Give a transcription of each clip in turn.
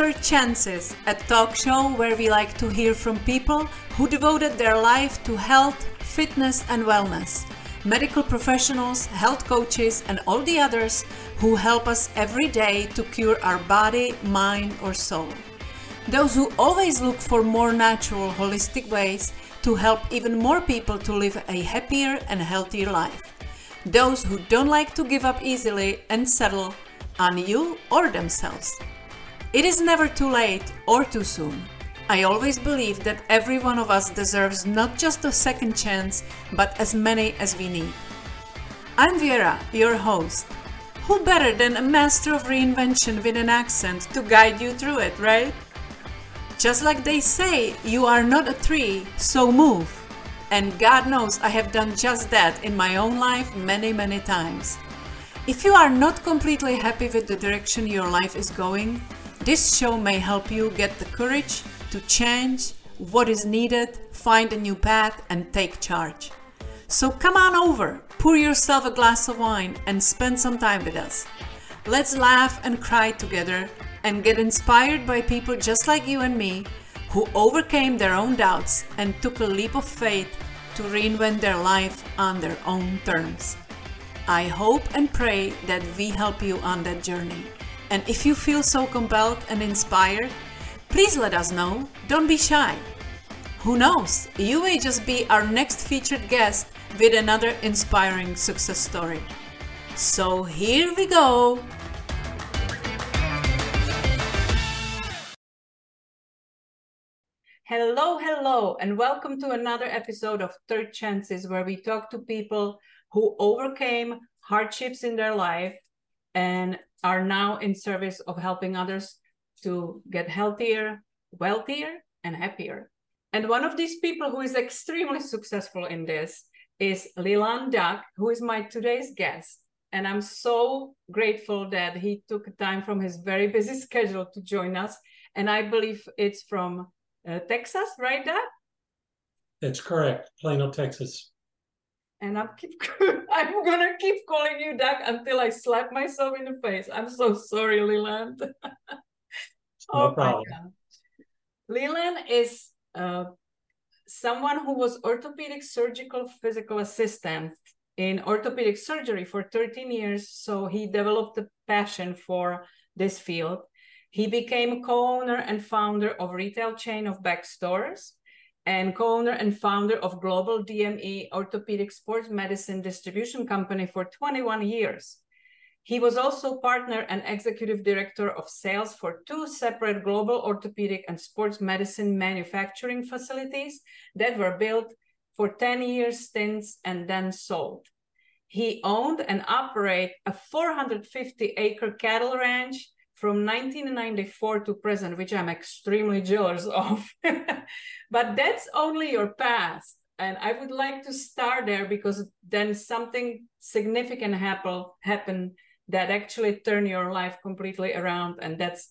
Chances, a talk show where we like to hear from people who devoted their life to health, fitness, and wellness. Medical professionals, health coaches, and all the others who help us every day to cure our body, mind, or soul. Those who always look for more natural, holistic ways to help even more people to live a happier and healthier life. Those who don't like to give up easily and settle on you or themselves. It is never too late or too soon. I always believe that every one of us deserves not just a second chance, but as many as we need. I'm Vera, your host. Who better than a master of reinvention with an accent to guide you through it, right? Just like they say, you are not a tree, so move. And God knows I have done just that in my own life many, many times. If you are not completely happy with the direction your life is going, this show may help you get the courage to change what is needed, find a new path, and take charge. So come on over, pour yourself a glass of wine, and spend some time with us. Let's laugh and cry together and get inspired by people just like you and me who overcame their own doubts and took a leap of faith to reinvent their life on their own terms. I hope and pray that we help you on that journey. And if you feel so compelled and inspired, please let us know. Don't be shy. Who knows, you may just be our next featured guest with another inspiring success story. So here we go. Hello, hello, and welcome to another episode of Third Chances, where we talk to people who overcame hardships in their life and are now in service of helping others to get healthier, wealthier, and happier. And one of these people who is extremely successful in this is Leland Duyck, who is my today's guest. And I'm so grateful that he took time from his very busy schedule to join us. And I believe it's from uh, Texas, right, Dad? That's correct, Plano, Texas. And I'm keep I'm gonna keep calling you Doug until I slap myself in the face. I'm so sorry, Leland. oh no problem. Leland is uh, someone who was orthopedic surgical physical assistant in orthopedic surgery for 13 years. So he developed a passion for this field. He became co-owner and founder of retail chain of back stores and co-owner and founder of Global DME Orthopedic Sports Medicine Distribution Company for 21 years. He was also partner and executive director of sales for two separate global orthopedic and sports medicine manufacturing facilities that were built for 10 years stints and then sold. He owned and operated a 450 acre cattle ranch from 1994 to present, which I'm extremely jealous of. but that's only your past. And I would like to start there because then something significant happen, happen that actually turn your life completely around. And that's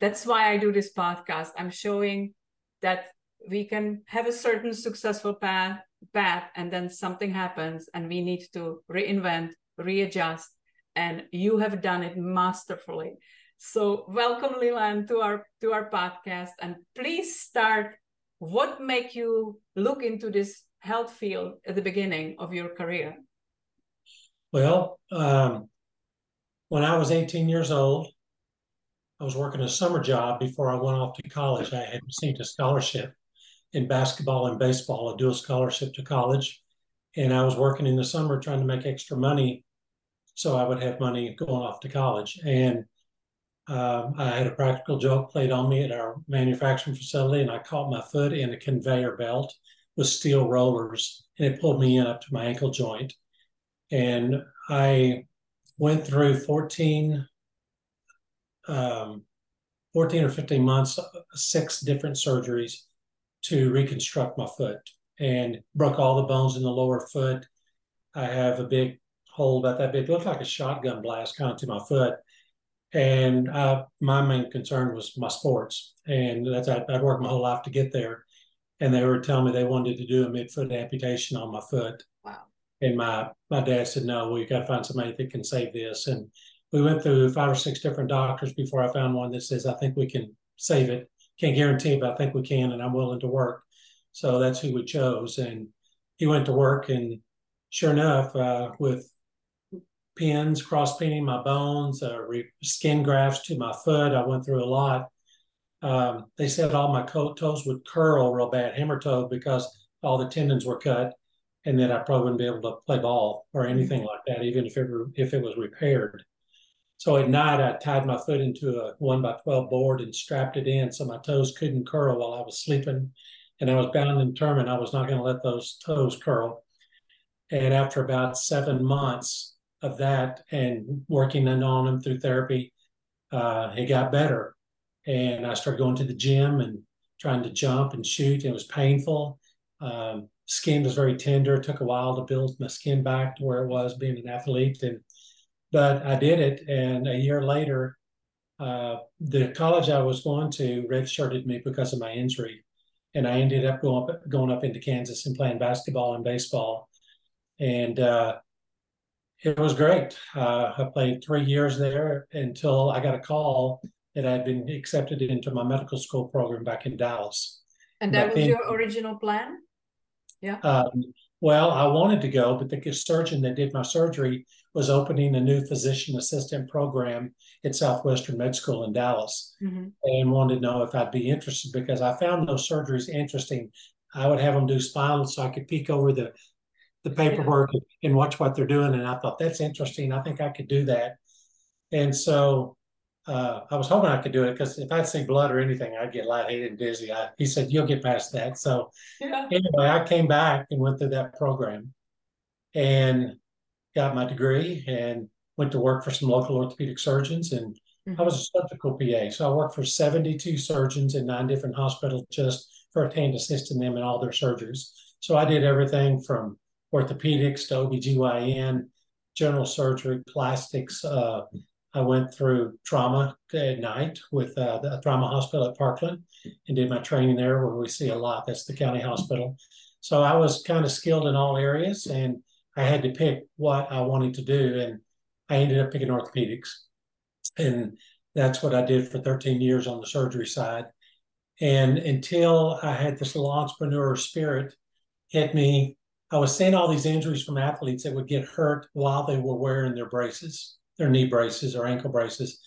that's why I do this podcast. I'm showing that we can have a certain successful path, path and then something happens and we need to reinvent, readjust. And you have done it masterfully. So welcome Leland to our to our podcast and please start what make you look into this health field at the beginning of your career? Well, um, when I was 18 years old, I was working a summer job before I went off to college. I had received a scholarship in basketball and baseball, a dual scholarship to college. And I was working in the summer trying to make extra money so I would have money going off to college. And um, I had a practical joke played on me at our manufacturing facility, and I caught my foot in a conveyor belt with steel rollers, and it pulled me in up to my ankle joint. And I went through 14, um, 14 or 15 months, six different surgeries to reconstruct my foot and broke all the bones in the lower foot. I have a big hole about that big, looked like a shotgun blast kind of to my foot and I, my main concern was my sports, and that's I, would worked my whole life to get there. And they were telling me they wanted to do a midfoot amputation on my foot. Wow. And my my dad said, "No, we got to find somebody that can save this." And we went through five or six different doctors before I found one that says, I think we can save it. Can't guarantee, but I think we can, and I'm willing to work. So that's who we chose. And he went to work, and sure enough, uh, with pins, cross pinning my bones, uh, skin grafts to my foot, I went through a lot. Um, they said all my toes would curl real bad, hammer toe, because all the tendons were cut, and that I probably wouldn't be able to play ball or anything like that, even if it were, if it was repaired. So at night, I tied my foot into a one by 12 board and strapped it in so my toes couldn't curl while I was sleeping. And I was bound and determined I was not going to let those toes curl. And after about seven months of that and working on him through therapy, uh, it got better. And I started going to the gym and trying to jump and shoot. It was painful. Um, skin was very tender. It took a while to build my skin back to where it was being an athlete. And but I did it, and a year later, uh, the college I was going to redshirted me because of my injury, and I ended up going up going up into Kansas and playing basketball and baseball, and uh, it was great. Uh, I played three years there until I got a call that I'd been accepted into my medical school program back in Dallas. And that was your original plan? Yeah. Um, well, I wanted to go, but the surgeon that did my surgery was opening a new physician assistant program at Southwestern Med School in Dallas mm-hmm. and wanted to know if I'd be interested because I found those surgeries interesting. I would have them do spinal so I could peek over the the paperwork and watch what they're doing. And I thought that's interesting. I think I could do that. And so uh, I was hoping I could do it because if I'd see blood or anything, I'd get lightheaded and dizzy. I, he said, You'll get past that. So yeah. anyway, I came back and went through that program. And got my degree and went to work for some local orthopedic surgeons and mm-hmm. I was a surgical PA. So I worked for 72 surgeons in nine different hospitals just for a hand assisting them in all their surgeries. So I did everything from orthopedics to OBGYN, general surgery, plastics. Uh, I went through trauma at night with uh, the trauma hospital at Parkland and did my training there where we see a lot. That's the county hospital. So I was kind of skilled in all areas and I had to pick what I wanted to do, and I ended up picking orthopedics, and that's what I did for 13 years on the surgery side. And until I had this little entrepreneur spirit hit me, I was seeing all these injuries from athletes that would get hurt while they were wearing their braces, their knee braces or ankle braces.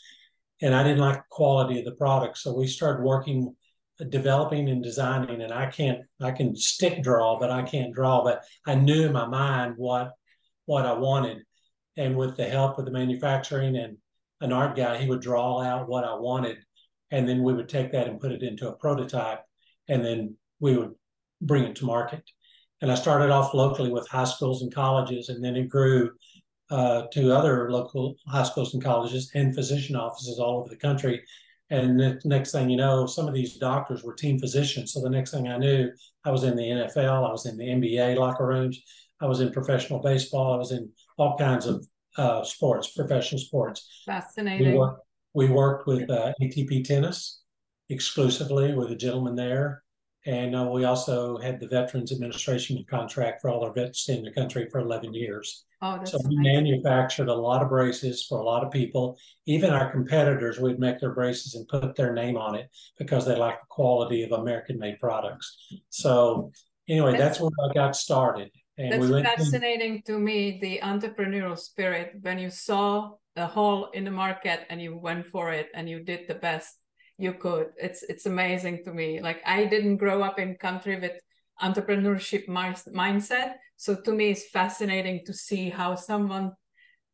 And I didn't like the quality of the product. So we started working uh, developing and designing and i can't i can stick draw but i can't draw but i knew in my mind what what i wanted and with the help of the manufacturing and an art guy he would draw out what i wanted and then we would take that and put it into a prototype and then we would bring it to market and i started off locally with high schools and colleges and then it grew uh, to other local high schools and colleges and physician offices all over the country and the next thing you know, some of these doctors were team physicians. So the next thing I knew, I was in the NFL, I was in the NBA locker rooms, I was in professional baseball, I was in all kinds of uh, sports, professional sports. Fascinating. We worked, we worked with uh, ATP tennis exclusively with a gentleman there. And uh, we also had the Veterans Administration contract for all our vets in the country for 11 years. Oh, so we manufactured a lot of braces for a lot of people. Even our competitors, we'd make their braces and put their name on it because they like the quality of American-made products. So anyway, that's, that's where I got started. And that's we fascinating to... to me, the entrepreneurial spirit. When you saw a hole in the market and you went for it and you did the best you could. It's it's amazing to me. Like I didn't grow up in country with entrepreneurship mindset. So to me it's fascinating to see how someone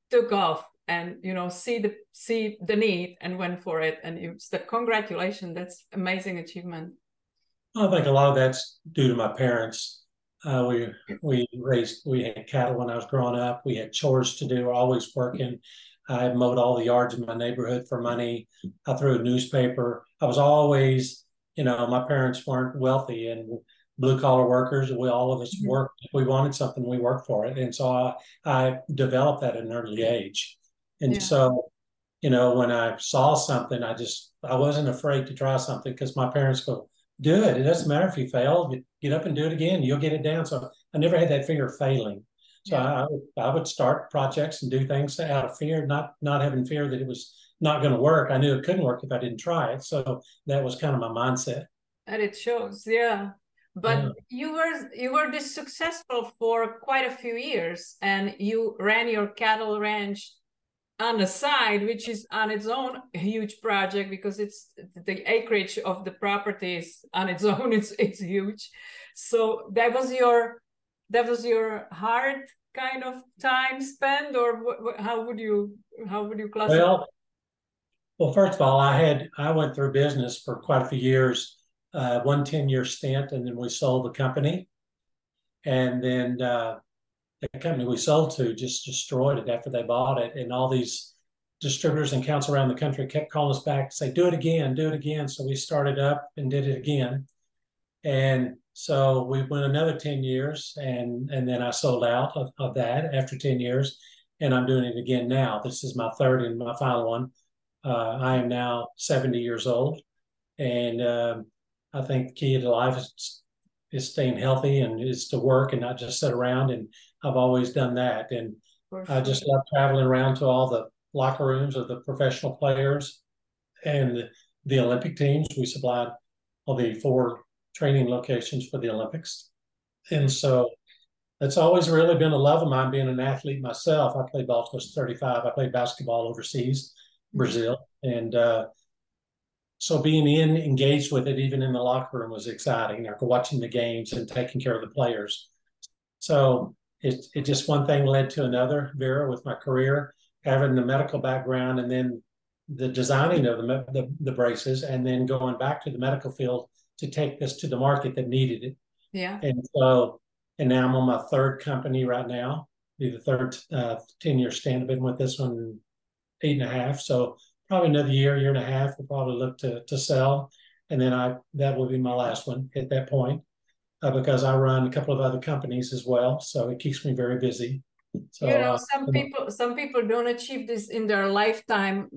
took off and you know see the see the need and went for it. And it's the congratulations. That's amazing achievement. I think a lot of that's due to my parents. Uh, we we raised we had cattle when i was growing up. We had chores to do always working i mowed all the yards in my neighborhood for money i threw a newspaper i was always you know my parents weren't wealthy and blue collar workers. We all of us mm-hmm. worked. If we wanted something, we worked for it. And so I, I developed that at an early age. And yeah. so, you know, when I saw something, I just I wasn't afraid to try something because my parents go, do it. It doesn't matter if you fail. Get up and do it again. You'll get it down. So I never had that fear of failing. So yeah. I, I would start projects and do things out of fear, not not having fear that it was not going to work. I knew it couldn't work if I didn't try it. So that was kind of my mindset. And it shows, yeah. But yeah. you were you were this successful for quite a few years, and you ran your cattle ranch on the side, which is on its own a huge project because it's the acreage of the properties on its own. It's it's huge. So that was your that was your hard kind of time spent, or how would you how would you classify? Well, well, first of all, I had I went through business for quite a few years, uh, one 10 year stint, and then we sold the company, and then uh, the company we sold to just destroyed it after they bought it, and all these distributors and accounts around the country kept calling us back to say, "Do it again, do it again." So we started up and did it again, and so we went another 10 years, and and then I sold out of, of that after 10 years, and I'm doing it again now. This is my third and my final one uh, I am now 70 years old, and um, I think the key to life is, is staying healthy and is to work and not just sit around. And I've always done that. And I just love traveling around to all the locker rooms of the professional players and the Olympic teams. We supplied all the four training locations for the Olympics. And so it's always really been a love of mine being an athlete myself. I played ball till I was 35. I played basketball overseas. Brazil, and uh, so being in engaged with it, even in the locker room, was exciting. Like watching the games and taking care of the players. So it it just one thing led to another. Vera, with my career, having the medical background, and then the designing of the, the, the braces, and then going back to the medical field to take this to the market that needed it. Yeah. And so, and now I'm on my third company right now. Be the third uh, ten year stand. I've been with this one eight and a half. So probably another year, year and a half, we'll probably look to to sell, and then I that will be my last one at that point, uh, because I run a couple of other companies as well, so it keeps me very busy. So, you know, uh, some uh, people some people don't achieve this in their lifetime,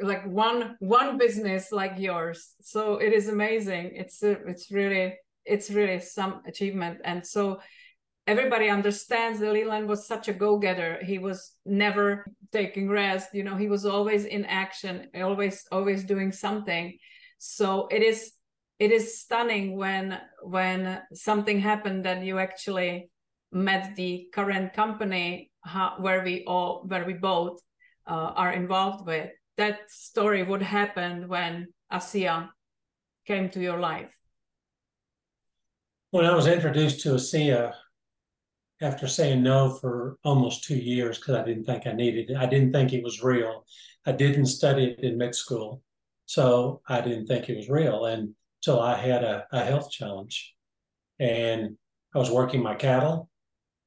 like one one business like yours. So it is amazing. It's it's really it's really some achievement, and so everybody understands that Leland was such a go-getter. He was never taking rest. You know, he was always in action, always, always doing something. So it is it is stunning when when something happened that you actually met the current company where we all where we both uh, are involved with. That story would happen when ASEA came to your life. When I was introduced to ASEA, after saying no for almost two years because I didn't think I needed it. I didn't think it was real. I didn't study it in med school. So I didn't think it was real And until I had a, a health challenge. And I was working my cattle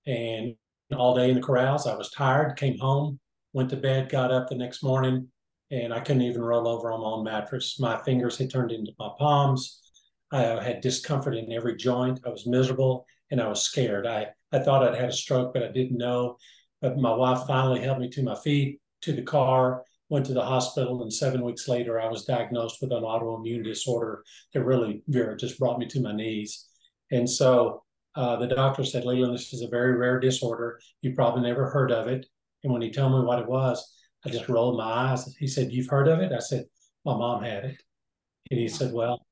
and all day in the corrals. I was tired, came home, went to bed, got up the next morning, and I couldn't even roll over on my own mattress. My fingers had turned into my palms. I uh, had discomfort in every joint. I was miserable and I was scared. I I thought I'd had a stroke, but I didn't know. But my wife finally helped me to my feet, to the car, went to the hospital, and seven weeks later, I was diagnosed with an autoimmune disorder that really, Vera, just brought me to my knees. And so uh, the doctor said, Leland, this is a very rare disorder. You probably never heard of it. And when he told me what it was, I just rolled my eyes. He said, You've heard of it? I said, My mom had it. And he said, Well,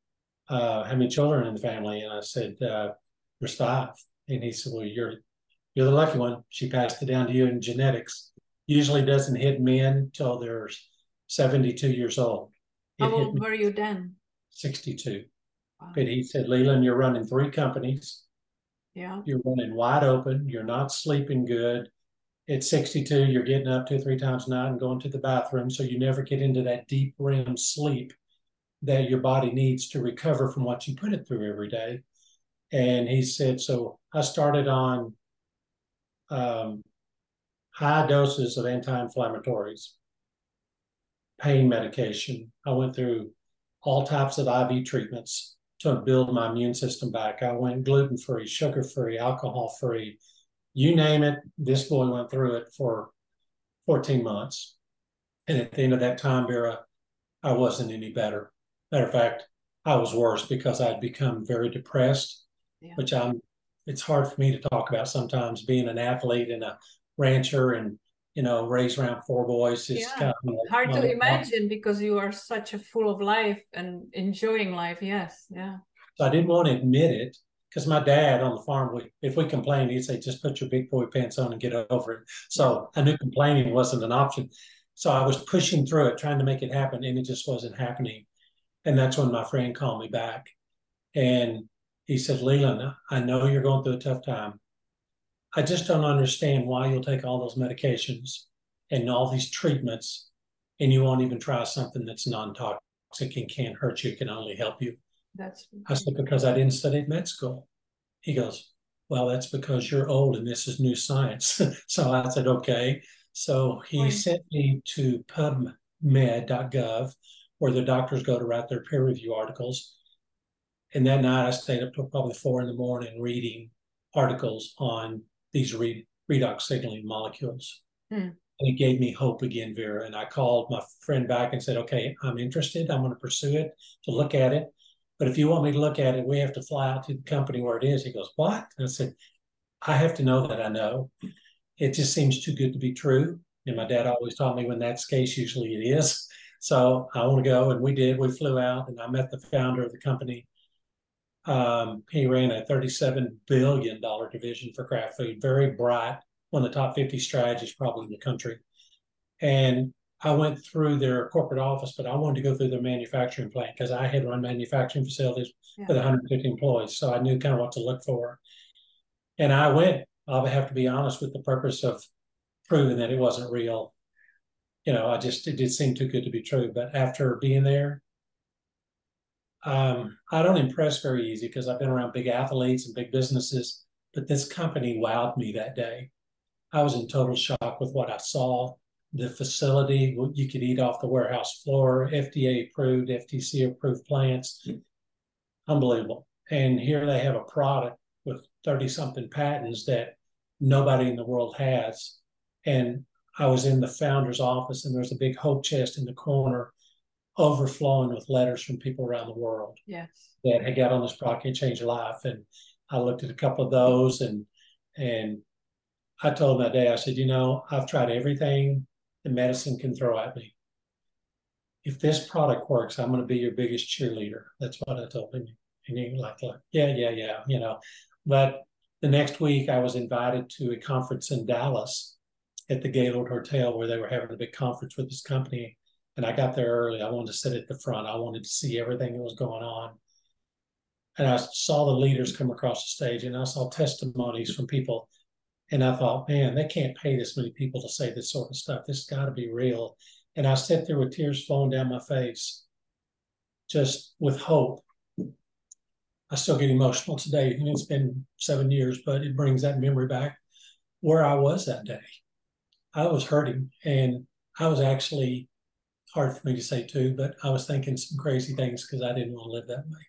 uh, how many children in the family? And I said, uh, There's five. And he said, Well, you're you're the lucky one. She passed it down to you in genetics. Usually doesn't hit men till they're 72 years old. It How old were you then? 62. Wow. But he said, Leland, you're running three companies. Yeah. You're running wide open. You're not sleeping good. At 62, you're getting up two three times a night and going to the bathroom. So you never get into that deep REM sleep that your body needs to recover from what you put it through every day. And he said, so I started on um, high doses of anti-inflammatories, pain medication. I went through all types of IV treatments to build my immune system back. I went gluten free, sugar free, alcohol free, you name it. This boy went through it for 14 months. And at the end of that time, Vera, I wasn't any better. Matter of fact, I was worse because I'd become very depressed, yeah. which I'm it's hard for me to talk about sometimes being an athlete and a rancher and you know raised around four boys. It's yeah. kind of hard to imagine because you are such a full of life and enjoying life. Yes, yeah. So I didn't want to admit it because my dad on the farm, we, if we complained, he'd say, "Just put your big boy pants on and get over it." So I knew complaining wasn't an option. So I was pushing through it, trying to make it happen, and it just wasn't happening. And that's when my friend called me back, and he said, "Leland, I know you're going through a tough time. I just don't understand why you'll take all those medications and all these treatments, and you won't even try something that's non-toxic and can't hurt you, can only help you." That's I said, because I didn't study at med school. He goes, well, that's because you're old and this is new science. so I said, okay. So he right. sent me to pubmed.gov where the doctors go to write their peer review articles. And that night I stayed up till probably four in the morning reading articles on these re- redox signaling molecules. Hmm. And it gave me hope again, Vera. And I called my friend back and said, okay, I'm interested. I'm going to pursue it to look at it. But if you want me to look at it, we have to fly out to the company where it is. He goes, What? And I said, I have to know that I know. It just seems too good to be true. And my dad always taught me when that's the case, usually it is. So I want to go. And we did. We flew out and I met the founder of the company. Um, he ran a $37 billion division for Kraft Food, very bright, one of the top 50 strategies probably in the country. And I went through their corporate office, but I wanted to go through their manufacturing plant because I had run manufacturing facilities yeah. with 150 employees. So I knew kind of what to look for. And I went, I'll have to be honest, with the purpose of proving that it wasn't real. You know, I just, it did seem too good to be true. But after being there, um, I don't impress very easy because I've been around big athletes and big businesses, but this company wowed me that day. I was in total shock with what I saw the facility. You could eat off the warehouse floor, FDA approved, FTC approved plants. Unbelievable. And here they have a product with 30 something patents that nobody in the world has. And I was in the founder's office, and there's a big hope chest in the corner overflowing with letters from people around the world. Yes. That had got on this product and changed life. And I looked at a couple of those and and I told my dad, I said, you know, I've tried everything the medicine can throw at me. If this product works, I'm going to be your biggest cheerleader. That's what I told him. And he like, like, yeah, yeah, yeah, you know. But the next week, I was invited to a conference in Dallas at the Gaylord Hotel where they were having a big conference with this company. And I got there early. I wanted to sit at the front. I wanted to see everything that was going on. And I saw the leaders come across the stage and I saw testimonies from people and I thought, man, they can't pay this many people to say this sort of stuff. This got to be real. And I sat there with tears flowing down my face, just with hope. I still get emotional today. And it's been seven years, but it brings that memory back where I was that day. I was hurting and I was actually hard for me to say too, but I was thinking some crazy things because I didn't want to live that way.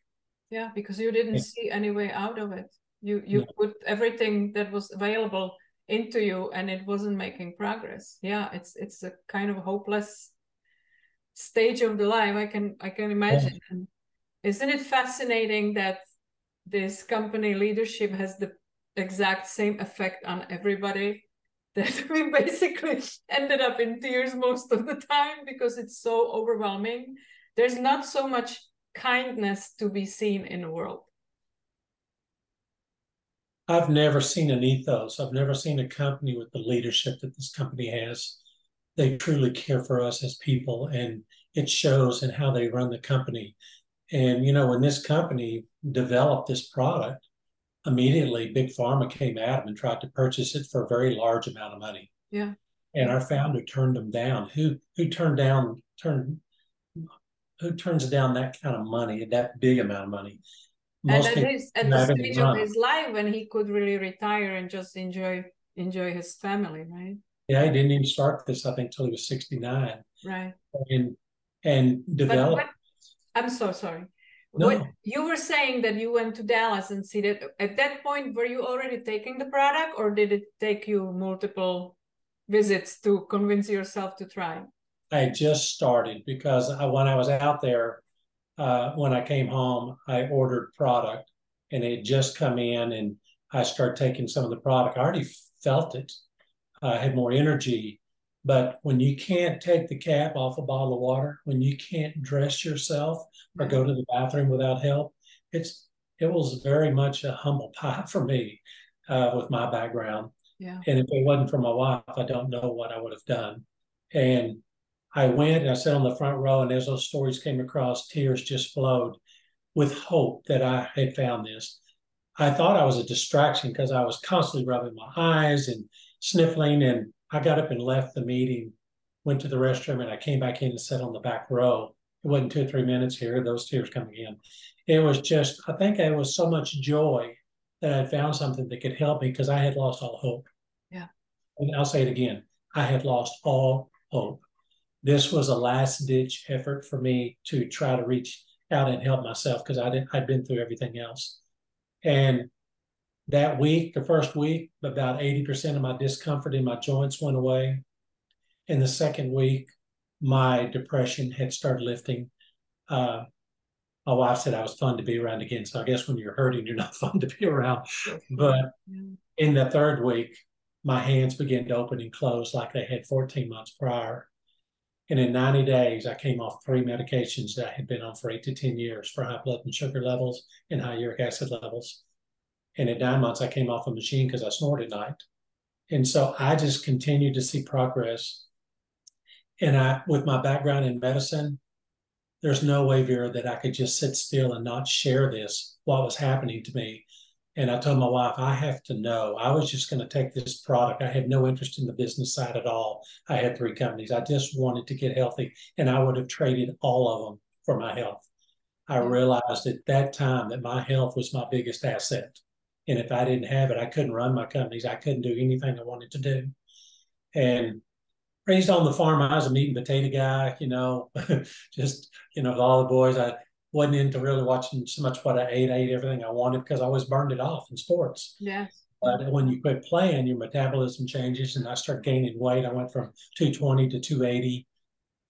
Yeah, because you didn't yeah. see any way out of it you you yeah. put everything that was available into you and it wasn't making progress yeah it's it's a kind of hopeless stage of the life i can i can imagine yeah. and isn't it fascinating that this company leadership has the exact same effect on everybody that we basically ended up in tears most of the time because it's so overwhelming there's not so much kindness to be seen in the world I've never seen an ethos. I've never seen a company with the leadership that this company has. They truly care for us as people, and it shows in how they run the company. And you know, when this company developed this product, immediately Big Pharma came at him and tried to purchase it for a very large amount of money. Yeah. And our founder turned them down. Who who turned down turned who turns down that kind of money, that big amount of money? and at, his, at the stage of his life when he could really retire and just enjoy enjoy his family, right? Yeah, he didn't even start this, I think, till he was 69. Right. And and develop. I'm so sorry. No. What you were saying that you went to Dallas and see that at that point were you already taking the product or did it take you multiple visits to convince yourself to try? I just started because I, when I was out there, uh, when I came home, I ordered product and it just come in and I started taking some of the product. I already felt it. I had more energy. But when you can't take the cap off a bottle of water, when you can't dress yourself or go to the bathroom without help, it's it was very much a humble pie for me uh, with my background. Yeah. And if it wasn't for my wife, I don't know what I would have done. And I went and I sat on the front row, and as those stories came across, tears just flowed with hope that I had found this. I thought I was a distraction because I was constantly rubbing my eyes and sniffling. And I got up and left the meeting, went to the restroom, and I came back in and sat on the back row. It wasn't two or three minutes here, those tears coming in. It was just, I think it was so much joy that I found something that could help me because I had lost all hope. Yeah. And I'll say it again I had lost all hope. This was a last ditch effort for me to try to reach out and help myself because I didn't I'd been through everything else. And that week, the first week, about 80% of my discomfort in my joints went away. In the second week, my depression had started lifting. Uh, my wife said I was fun to be around again. So I guess when you're hurting, you're not fun to be around. But in the third week, my hands began to open and close like they had 14 months prior. And in 90 days, I came off three medications that I had been on for eight to 10 years for high blood and sugar levels and high uric acid levels. And at nine months, I came off a machine because I snored at night. And so I just continued to see progress. And I, with my background in medicine, there's no way, Vera, that I could just sit still and not share this, what was happening to me. And I told my wife, I have to know. I was just going to take this product. I had no interest in the business side at all. I had three companies. I just wanted to get healthy, and I would have traded all of them for my health. I mm. realized at that time that my health was my biggest asset. And if I didn't have it, I couldn't run my companies. I couldn't do anything I wanted to do. And raised on the farm, I was a meat and potato guy, you know, just, you know, with all the boys. I wasn't into really watching so much what I ate. I ate everything I wanted because I always burned it off in sports. Yes. But when you quit playing, your metabolism changes, and I start gaining weight. I went from 220 to 280.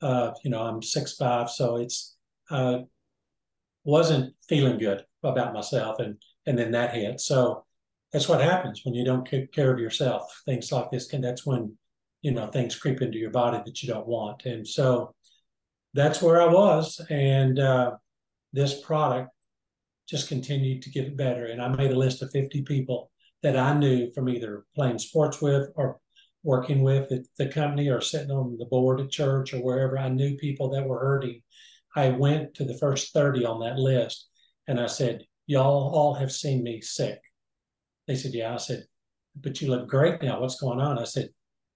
Uh, you know, I'm six five, so it's uh, wasn't feeling good about myself, and and then that hit. So that's what happens when you don't take care of yourself. Things like this can. That's when you know things creep into your body that you don't want, and so that's where I was, and. Uh, this product just continued to get better. And I made a list of 50 people that I knew from either playing sports with or working with at the company or sitting on the board at church or wherever. I knew people that were hurting. I went to the first 30 on that list and I said, Y'all all have seen me sick. They said, Yeah. I said, But you look great now. What's going on? I said,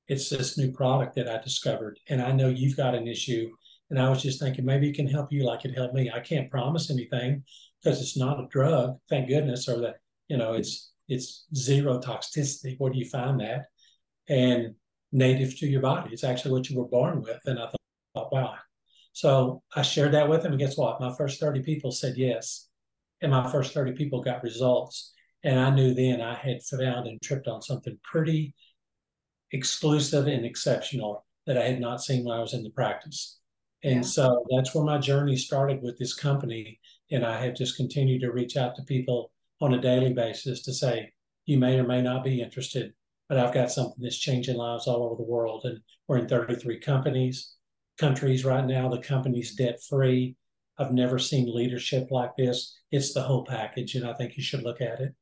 It's this new product that I discovered. And I know you've got an issue and I was just thinking maybe it can help you like it helped me. I can't promise anything because it's not a drug, thank goodness, or that, you know, it's it's zero toxicity. Where do you find that? And native to your body. It's actually what you were born with. And I thought, wow. So I shared that with them. And guess what? My first 30 people said yes. And my first 30 people got results. And I knew then I had found and tripped on something pretty exclusive and exceptional that I had not seen when I was in the practice. And yeah. so that's where my journey started with this company. And I have just continued to reach out to people on a daily basis to say, you may or may not be interested, but I've got something that's changing lives all over the world. And we're in 33 companies, countries right now. The company's debt free. I've never seen leadership like this. It's the whole package, and I think you should look at it.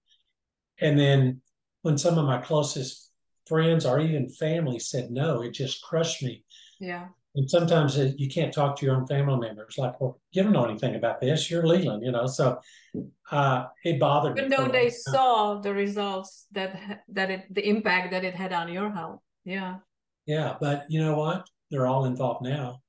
And then when some of my closest friends or even family said no, it just crushed me. Yeah. And sometimes you can't talk to your own family members. Like, well, you don't know anything about this. You're Leland, you know. So uh, it bothered Even me. Even though they saw the results that that it, the impact that it had on your health. Yeah. Yeah, but you know what? They're all involved now.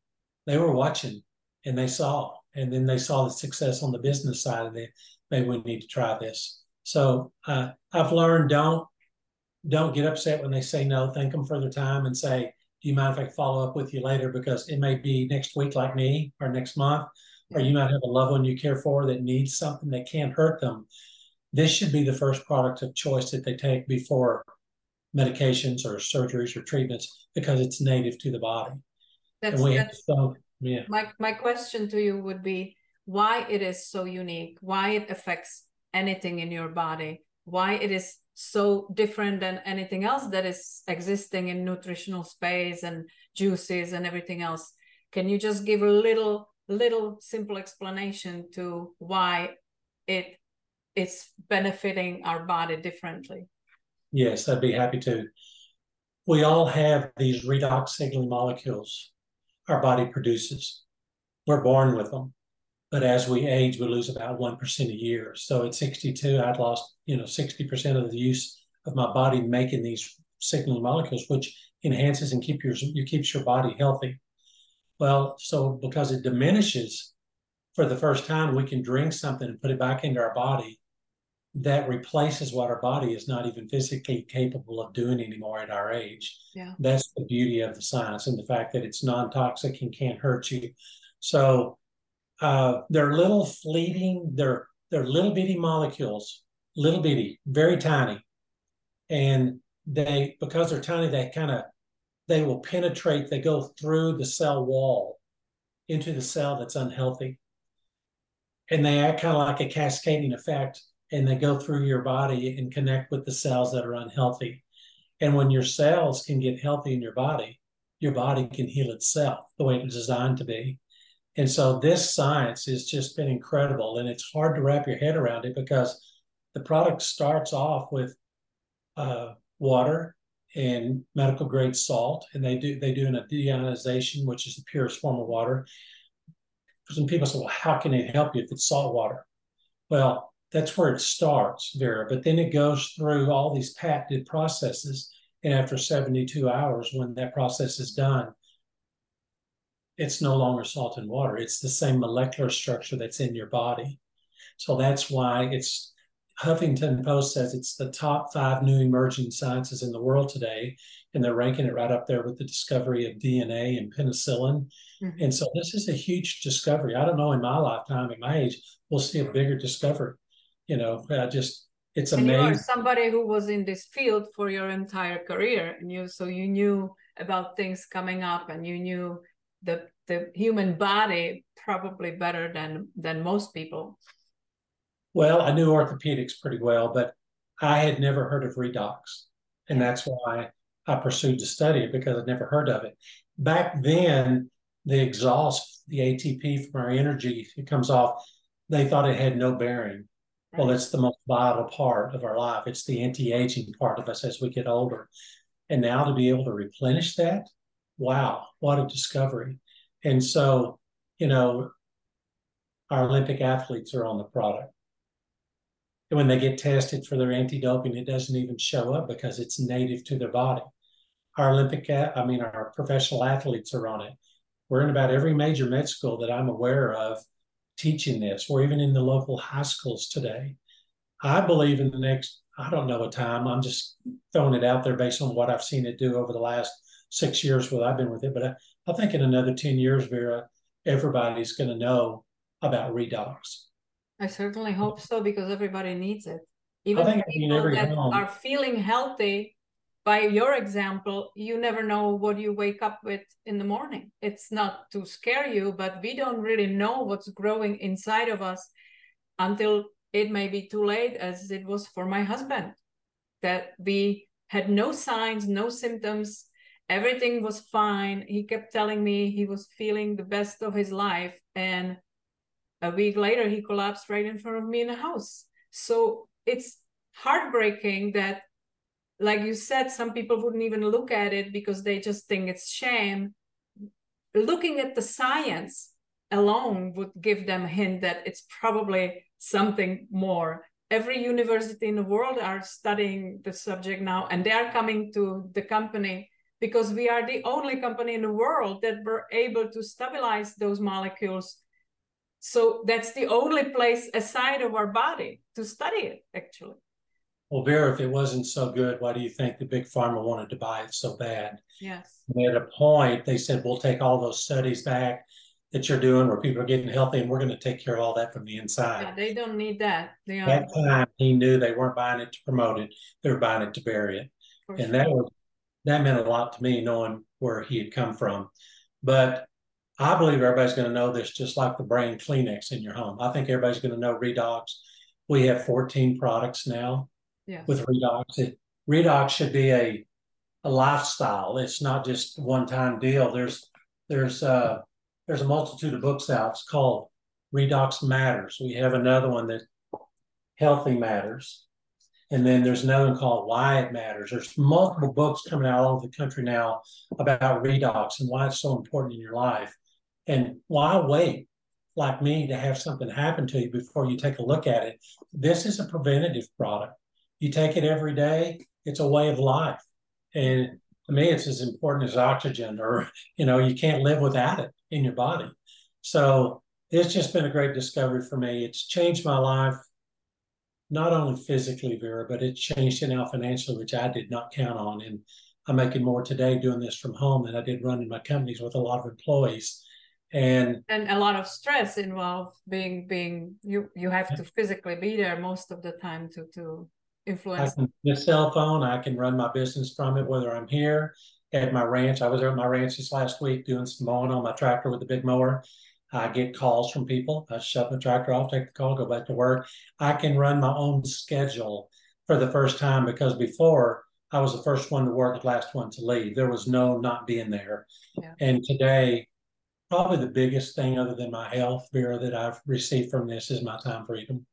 They were watching, and they saw, and then they saw the success on the business side, and they maybe we need to try this. So uh, I've learned don't don't get upset when they say no. Thank them for their time and say do you mind if I follow up with you later? Because it may be next week, like me, or next month, or you might have a loved one you care for that needs something that can't hurt them. This should be the first product of choice that they take before medications or surgeries or treatments because it's native to the body. That's, that's so, yeah. My, my question to you would be why it is so unique, why it affects anything in your body, why it is so different than anything else that is existing in nutritional space and juices and everything else. Can you just give a little little simple explanation to why it is benefiting our body differently? Yes i'd be happy to. We all have these redox signaling molecules our body produces we're born with them but as we age, we lose about 1% a year. So at 62, I'd lost, you know, 60% of the use of my body making these signaling molecules, which enhances and keep your, you keeps your body healthy. Well, so because it diminishes for the first time, we can drink something and put it back into our body that replaces what our body is not even physically capable of doing anymore at our age. Yeah. That's the beauty of the science and the fact that it's non-toxic and can't hurt you. So uh, they're little fleeting, they're they're little bitty molecules, little bitty, very tiny. And they because they're tiny, they kind of they will penetrate, they go through the cell wall into the cell that's unhealthy. And they act kind of like a cascading effect, and they go through your body and connect with the cells that are unhealthy. And when your cells can get healthy in your body, your body can heal itself the way it's designed to be. And so this science has just been incredible, and it's hard to wrap your head around it because the product starts off with uh, water and medical grade salt, and they do they do a deionization, which is the purest form of water. Some people say, "Well, how can it help you if it's salt water?" Well, that's where it starts, Vera. But then it goes through all these patented processes, and after 72 hours, when that process is done, it's no longer salt and water. It's the same molecular structure that's in your body. So that's why it's Huffington Post says it's the top five new emerging sciences in the world today, and they're ranking it right up there with the discovery of DNA and penicillin. Mm-hmm. And so this is a huge discovery. I don't know in my lifetime, at my age, we'll see a bigger discovery. You know, I just it's amazing. And you are somebody who was in this field for your entire career, and you so you knew about things coming up, and you knew the the human body probably better than than most people. Well, I knew orthopedics pretty well, but I had never heard of redox, and that's why I pursued to study it because I'd never heard of it. Back then, the exhaust, the ATP from our energy, it comes off. They thought it had no bearing. Right. Well, it's the most vital part of our life. It's the anti-aging part of us as we get older. And now to be able to replenish that, wow, what a discovery. And so, you know, our Olympic athletes are on the product. And when they get tested for their anti-doping, it doesn't even show up because it's native to their body. Our Olympic, I mean, our professional athletes are on it. We're in about every major med school that I'm aware of teaching this. We're even in the local high schools today. I believe in the next, I don't know a time, I'm just throwing it out there based on what I've seen it do over the last six years what I've been with it. But I, I think in another 10 years, Vera, everybody's going to know about redox. I certainly hope so because everybody needs it. Even people that home. are feeling healthy, by your example, you never know what you wake up with in the morning. It's not to scare you, but we don't really know what's growing inside of us until it may be too late, as it was for my husband, that we had no signs, no symptoms, everything was fine. He kept telling me he was feeling the best of his life. And a week later, he collapsed right in front of me in the house. So it's heartbreaking that, like you said, some people wouldn't even look at it because they just think it's shame. Looking at the science alone would give them a hint that it's probably something more every university in the world are studying the subject now and they are coming to the company because we are the only company in the world that were able to stabilize those molecules. So that's the only place aside of our body to study it, actually. Well, Vera, if it wasn't so good, why do you think the big pharma wanted to buy it so bad? Yes. And at a point, they said, we'll take all those studies back that you're doing where people are getting healthy and we're going to take care of all that from the inside. Yeah, they don't need that. They are- that time, he knew they weren't buying it to promote it, they were buying it to bury it. For and sure. that was that meant a lot to me knowing where he had come from. But I believe everybody's going to know this just like the brand Kleenex in your home. I think everybody's going to know Redox. We have 14 products now yeah. with redox. It, redox should be a a lifestyle. It's not just one time deal. There's there's uh there's a multitude of books out. It's called Redox Matters. We have another one that Healthy Matters. And then there's another one called Why It Matters. There's multiple books coming out all over the country now about redox and why it's so important in your life. And why wait, like me, to have something happen to you before you take a look at it? This is a preventative product. You take it every day, it's a way of life. And to me, it's as important as oxygen, or, you know, you can't live without it in your body. So it's just been a great discovery for me. It's changed my life not only physically, Vera, but it changed it now financially, which I did not count on. And I'm making more today doing this from home than I did running my companies with a lot of employees. And and a lot of stress involved being being you you have to physically be there most of the time to to influence. I can, cell phone, I can run my business from it, whether I'm here at my ranch. I was at my ranch this last week doing some mowing on my tractor with the big mower. I get calls from people. I shut the tractor off, take the call, go back to work. I can run my own schedule for the first time because before I was the first one to work, the last one to leave. There was no not being there. Yeah. And today, probably the biggest thing other than my health, Vera, that I've received from this is my time freedom.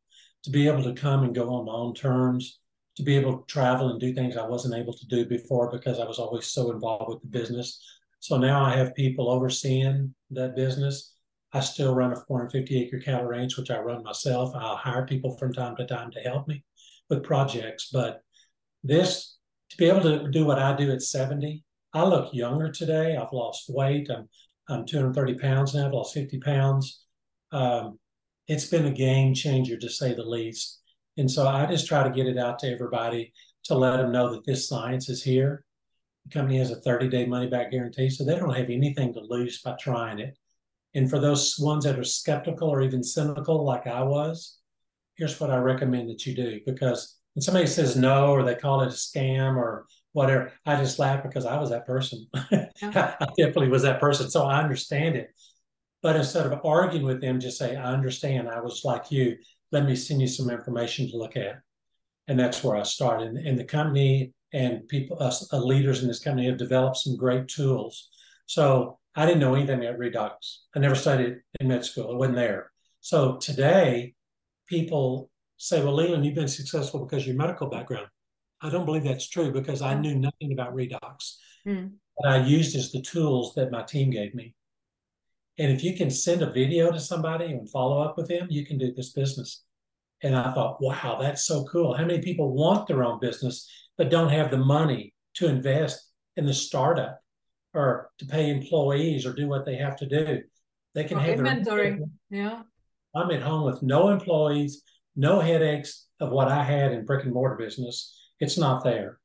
To be able to come and go on my own terms, to be able to travel and do things I wasn't able to do before because I was always so involved with the business. So now I have people overseeing that business I still run a 450 acre cattle ranch, which I run myself. I'll hire people from time to time to help me with projects. But this, to be able to do what I do at 70, I look younger today. I've lost weight. I'm, I'm 230 pounds now. I've lost 50 pounds. Um, it's been a game changer to say the least. And so I just try to get it out to everybody to let them know that this science is here. The company has a 30 day money back guarantee, so they don't have anything to lose by trying it. And for those ones that are skeptical or even cynical, like I was, here's what I recommend that you do. Because when somebody says no or they call it a scam or whatever, I just laugh because I was that person. Yeah. I definitely was that person. So I understand it. But instead of arguing with them, just say, I understand. I was like you. Let me send you some information to look at. And that's where I started. And, the company and people, us uh, leaders in this company have developed some great tools. So I didn't know anything about redox. I never studied in med school. It wasn't there. So today, people say, well, Leland, you've been successful because of your medical background. I don't believe that's true because I knew nothing about redox. Mm. But I used as the tools that my team gave me. And if you can send a video to somebody and follow up with them, you can do this business. And I thought, wow, that's so cool. How many people want their own business but don't have the money to invest in the startup? or to pay employees or do what they have to do. They can oh, have inventory. Yeah. I'm at home with no employees, no headaches of what I had in brick and mortar business. It's not there.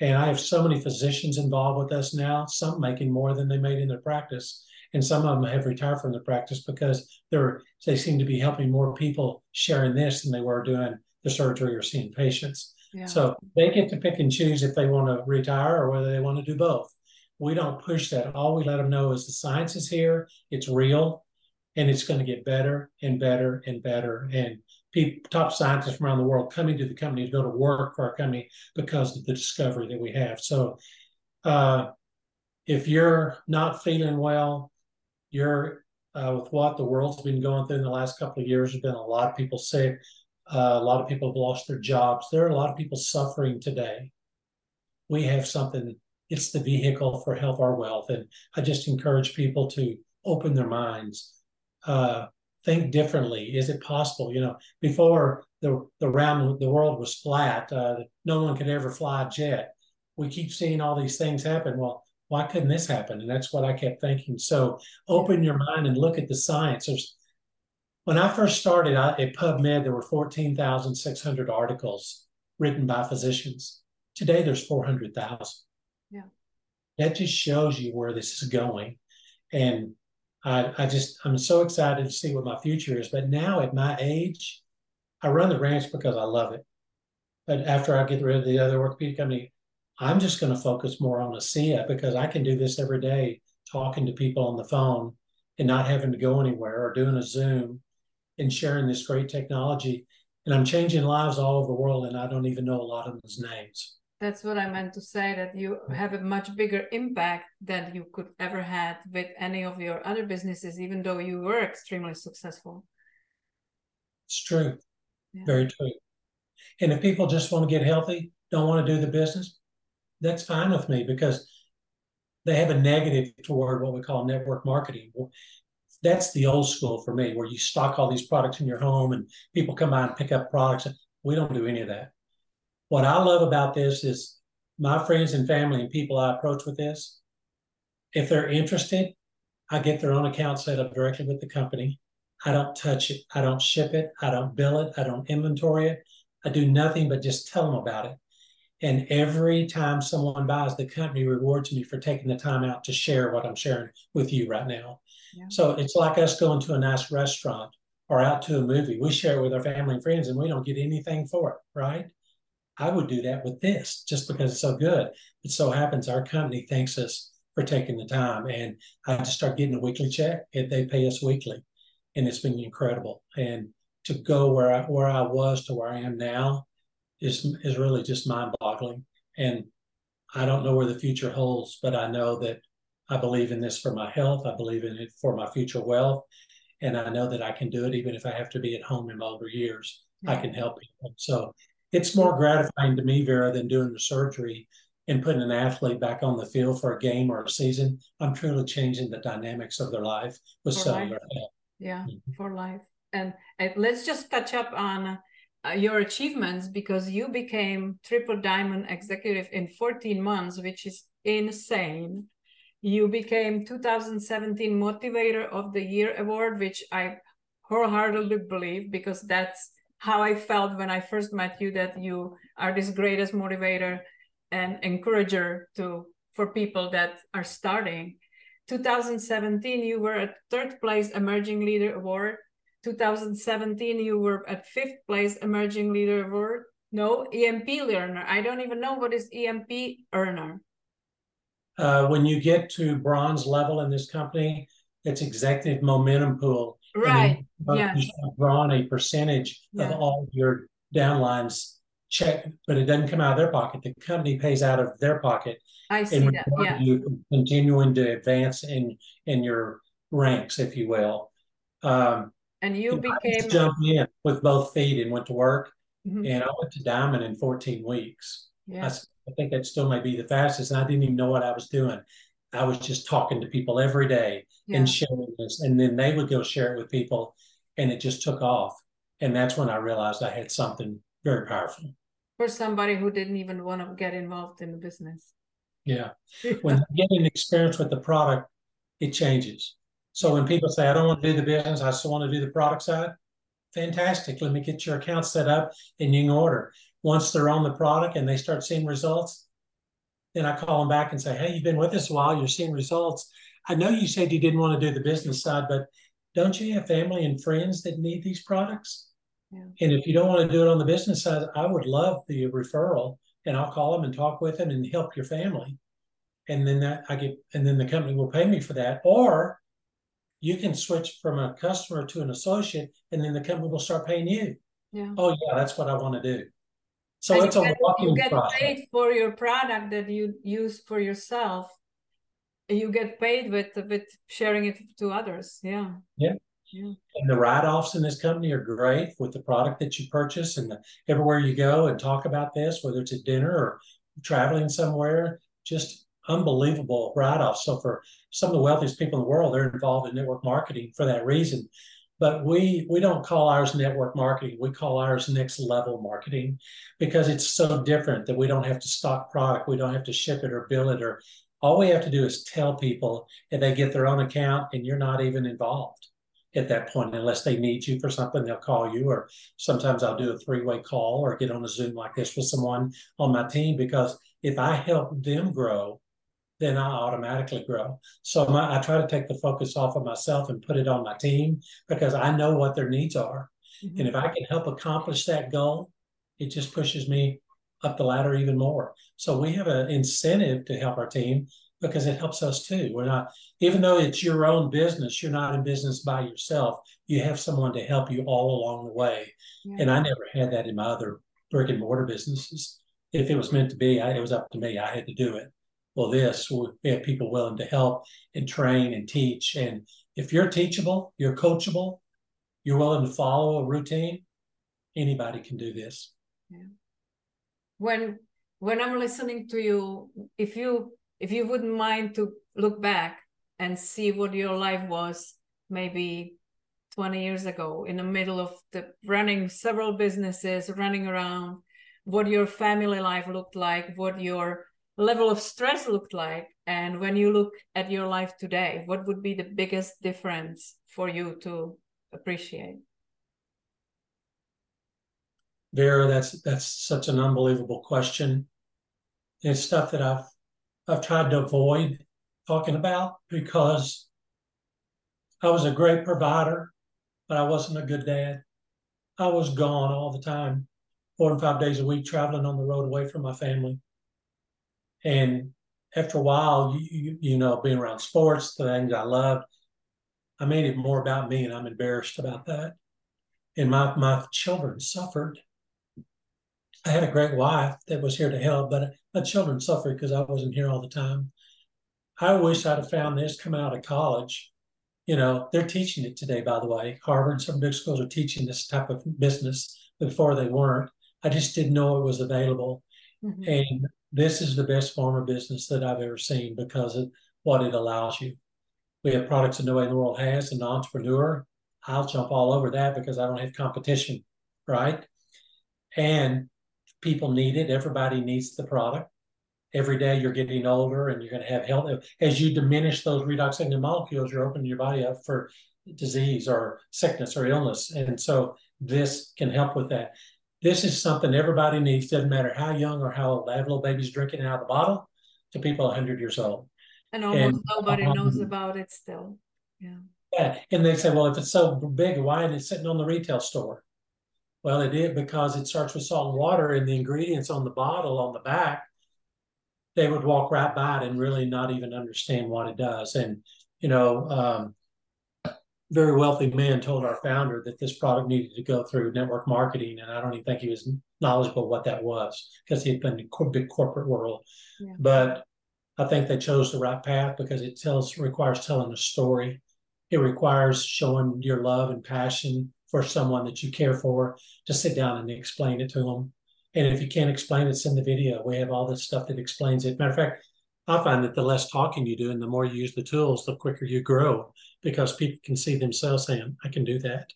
And I have so many physicians involved with us now, some making more than they made in their practice. And some of them have retired from the practice because they're they seem to be helping more people sharing this than they were doing the surgery or seeing patients. Yeah. So they get to pick and choose if they want to retire or whether they want to do both. We don't push that. All we let them know is the science is here, it's real, and it's going to get better and better and better. And people, top scientists from around the world coming to the company to go to work for our company because of the discovery that we have. So, uh, if you're not feeling well, you're uh, with what the world's been going through in the last couple of years. There's been a lot of people sick. Uh, a lot of people have lost their jobs. There are a lot of people suffering today. We have something it's the vehicle for health or wealth. And I just encourage people to open their minds, uh, think differently. Is it possible? You know, before the the round the world was flat, uh, no one could ever fly a jet. We keep seeing all these things happen. Well, why couldn't this happen? And that's what I kept thinking. So open your mind and look at the science. There's, when I first started I, at PubMed, there were 14,600 articles written by physicians. Today, there's 400,000. Yeah. That just shows you where this is going. And I, I just, I'm so excited to see what my future is. But now at my age, I run the ranch because I love it. But after I get rid of the other orthopedic company, I'm just going to focus more on ASEA because I can do this every day, talking to people on the phone and not having to go anywhere or doing a Zoom and sharing this great technology. and I'm changing lives all over the world, and I don't even know a lot of those names. That's what I meant to say. That you have a much bigger impact than you could ever had with any of your other businesses, even though you were extremely successful. It's true, yeah. very true. And if people just want to get healthy, don't want to do the business, that's fine with me because they have a negative toward what we call network marketing. That's the old school for me, where you stock all these products in your home and people come by and pick up products. We don't do any of that. What I love about this is my friends and family and people I approach with this, if they're interested, I get their own account set up directly with the company. I don't touch it. I don't ship it. I don't bill it. I don't inventory it. I do nothing but just tell them about it. And every time someone buys, the company rewards me for taking the time out to share what I'm sharing with you right now. Yeah. So it's like us going to a nice restaurant or out to a movie. We share it with our family and friends and we don't get anything for it, right? I would do that with this just because it's so good. It so happens our company thanks us for taking the time. And I just start getting a weekly check and they pay us weekly. And it's been incredible. And to go where I where I was to where I am now is is really just mind boggling. And I don't know where the future holds, but I know that I believe in this for my health. I believe in it for my future wealth. And I know that I can do it even if I have to be at home in my older years. I can help people. So it's more gratifying to me, Vera, than doing the surgery and putting an athlete back on the field for a game or a season. I'm truly changing the dynamics of their life with for cellular health. Yeah, mm-hmm. for life. And let's just catch up on uh, Uh, your achievements because you became triple diamond executive in 14 months, which is insane. You became 2017 Motivator of the Year award, which I wholeheartedly believe because that's how I felt when I first met you that you are this greatest motivator and encourager to for people that are starting. 2017 you were at third place emerging leader award. 2017 you were at fifth place emerging leader award. No, EMP learner. I don't even know what is EMP earner. Uh, when you get to bronze level in this company, it's executive momentum pool Right. Yeah. Drawn a percentage yeah. of all your downlines check, but it doesn't come out of their pocket. The company pays out of their pocket. I see that. Yeah. You continuing to advance in in your ranks, if you will. Um, and you became jumped in with both feet and went to work, mm-hmm. and I went to diamond in 14 weeks. Yeah. I, I think that still may be the fastest. And I didn't even know what I was doing. I was just talking to people every day yeah. and sharing this. And then they would go share it with people and it just took off. And that's when I realized I had something very powerful. For somebody who didn't even want to get involved in the business. Yeah. when you get an experience with the product, it changes. So when people say, I don't want to do the business, I still want to do the product side, fantastic. Let me get your account set up and you can order. Once they're on the product and they start seeing results, then I call them back and say, Hey, you've been with us a while, you're seeing results. I know you said you didn't want to do the business side, but don't you have family and friends that need these products? Yeah. And if you don't want to do it on the business side, I would love the referral and I'll call them and talk with them and help your family. And then that I get, and then the company will pay me for that. Or you can switch from a customer to an associate and then the company will start paying you. Yeah. Oh yeah, that's what I want to do. So and it's a get, you get process. paid for your product that you use for yourself. You get paid with with sharing it to others. Yeah. Yeah. Yeah. And the write-offs in this company are great with the product that you purchase and the, everywhere you go and talk about this, whether it's at dinner or traveling somewhere, just unbelievable write-offs. So for some of the wealthiest people in the world, they're involved in network marketing for that reason. But we we don't call ours network marketing. We call ours next level marketing because it's so different that we don't have to stock product. We don't have to ship it or bill it or all we have to do is tell people and they get their own account and you're not even involved at that point unless they need you for something they'll call you or sometimes i'll do a three-way call or get on a zoom like this with someone on my team because if i help them grow then I automatically grow. So my, I try to take the focus off of myself and put it on my team because I know what their needs are. Mm-hmm. And if I can help accomplish that goal, it just pushes me up the ladder even more. So we have an incentive to help our team. because it helps us too. We're not, even though it's your own business, you're not in business by yourself. You have someone to help you all along the way. Yeah. And I never had that in my other brick and mortar businesses. If it was meant to be, I, it was up to me. I had to do it. Well, this, we have people willing to help and train and teach. And if you're teachable, you're coachable, you're willing to follow a routine, anybody can do this. Yeah. When when I'm listening to you, if you if you wouldn't mind to look back and see what your life was maybe 20 years ago in the middle of the running several businesses running around what your family life looked like what your level of stress looked like and when you look at your life today what would be the biggest difference for you to appreciate Vera, that's that's such an unbelievable question. It's stuff that I've I've tried to avoid talking about because I was a great provider, but I wasn't a good dad. I was gone all the time, four and five days a week, traveling on the road away from my family. And after a while, you, you, you know, being around sports, the things I loved, I made it more about me, and I'm embarrassed about that. And my my children suffered I had a great wife that was here to help, but my children suffered because I wasn't here all the time. I wish I'd have found this coming out of college. You know, they're teaching it today, by the way. Harvard and some big schools are teaching this type of business before they weren't. I just didn't know it was available. Mm-hmm. And this is the best form of business that I've ever seen because of what it allows you. We have products that no way in the world has. An entrepreneur, I'll jump all over that because I don't have competition, right? And people need it. Everybody needs the product. Every day you're getting older and you're going to have health. As you diminish those redox ending molecules, you're opening your body up for disease or sickness or illness. And so this can help with that. This is something everybody needs. Doesn't matter how young or how old. I have little babies drinking out of the bottle to people 100 years old. And almost and, nobody um, knows about it still. Yeah. Yeah. And they say, well, if it's so big, why is it sitting on the retail store? Well, it did because it starts with salt and water, and the ingredients on the bottle on the back, they would walk right by it and really not even understand what it does. And you know, um, very wealthy man told our founder that this product needed to go through network marketing, and I don't even think he was knowledgeable what that was because he had been in the big corporate world. Yeah. But I think they chose the right path because it tells requires telling a story. It requires showing your love and passion for someone that you care for to sit down and explain it to them. And if you can't explain it, send the video. We have all this stuff that explains it. Matter of fact, I find that the less talking you do and the more you use the tools, the quicker you grow because people can see themselves saying, I can do that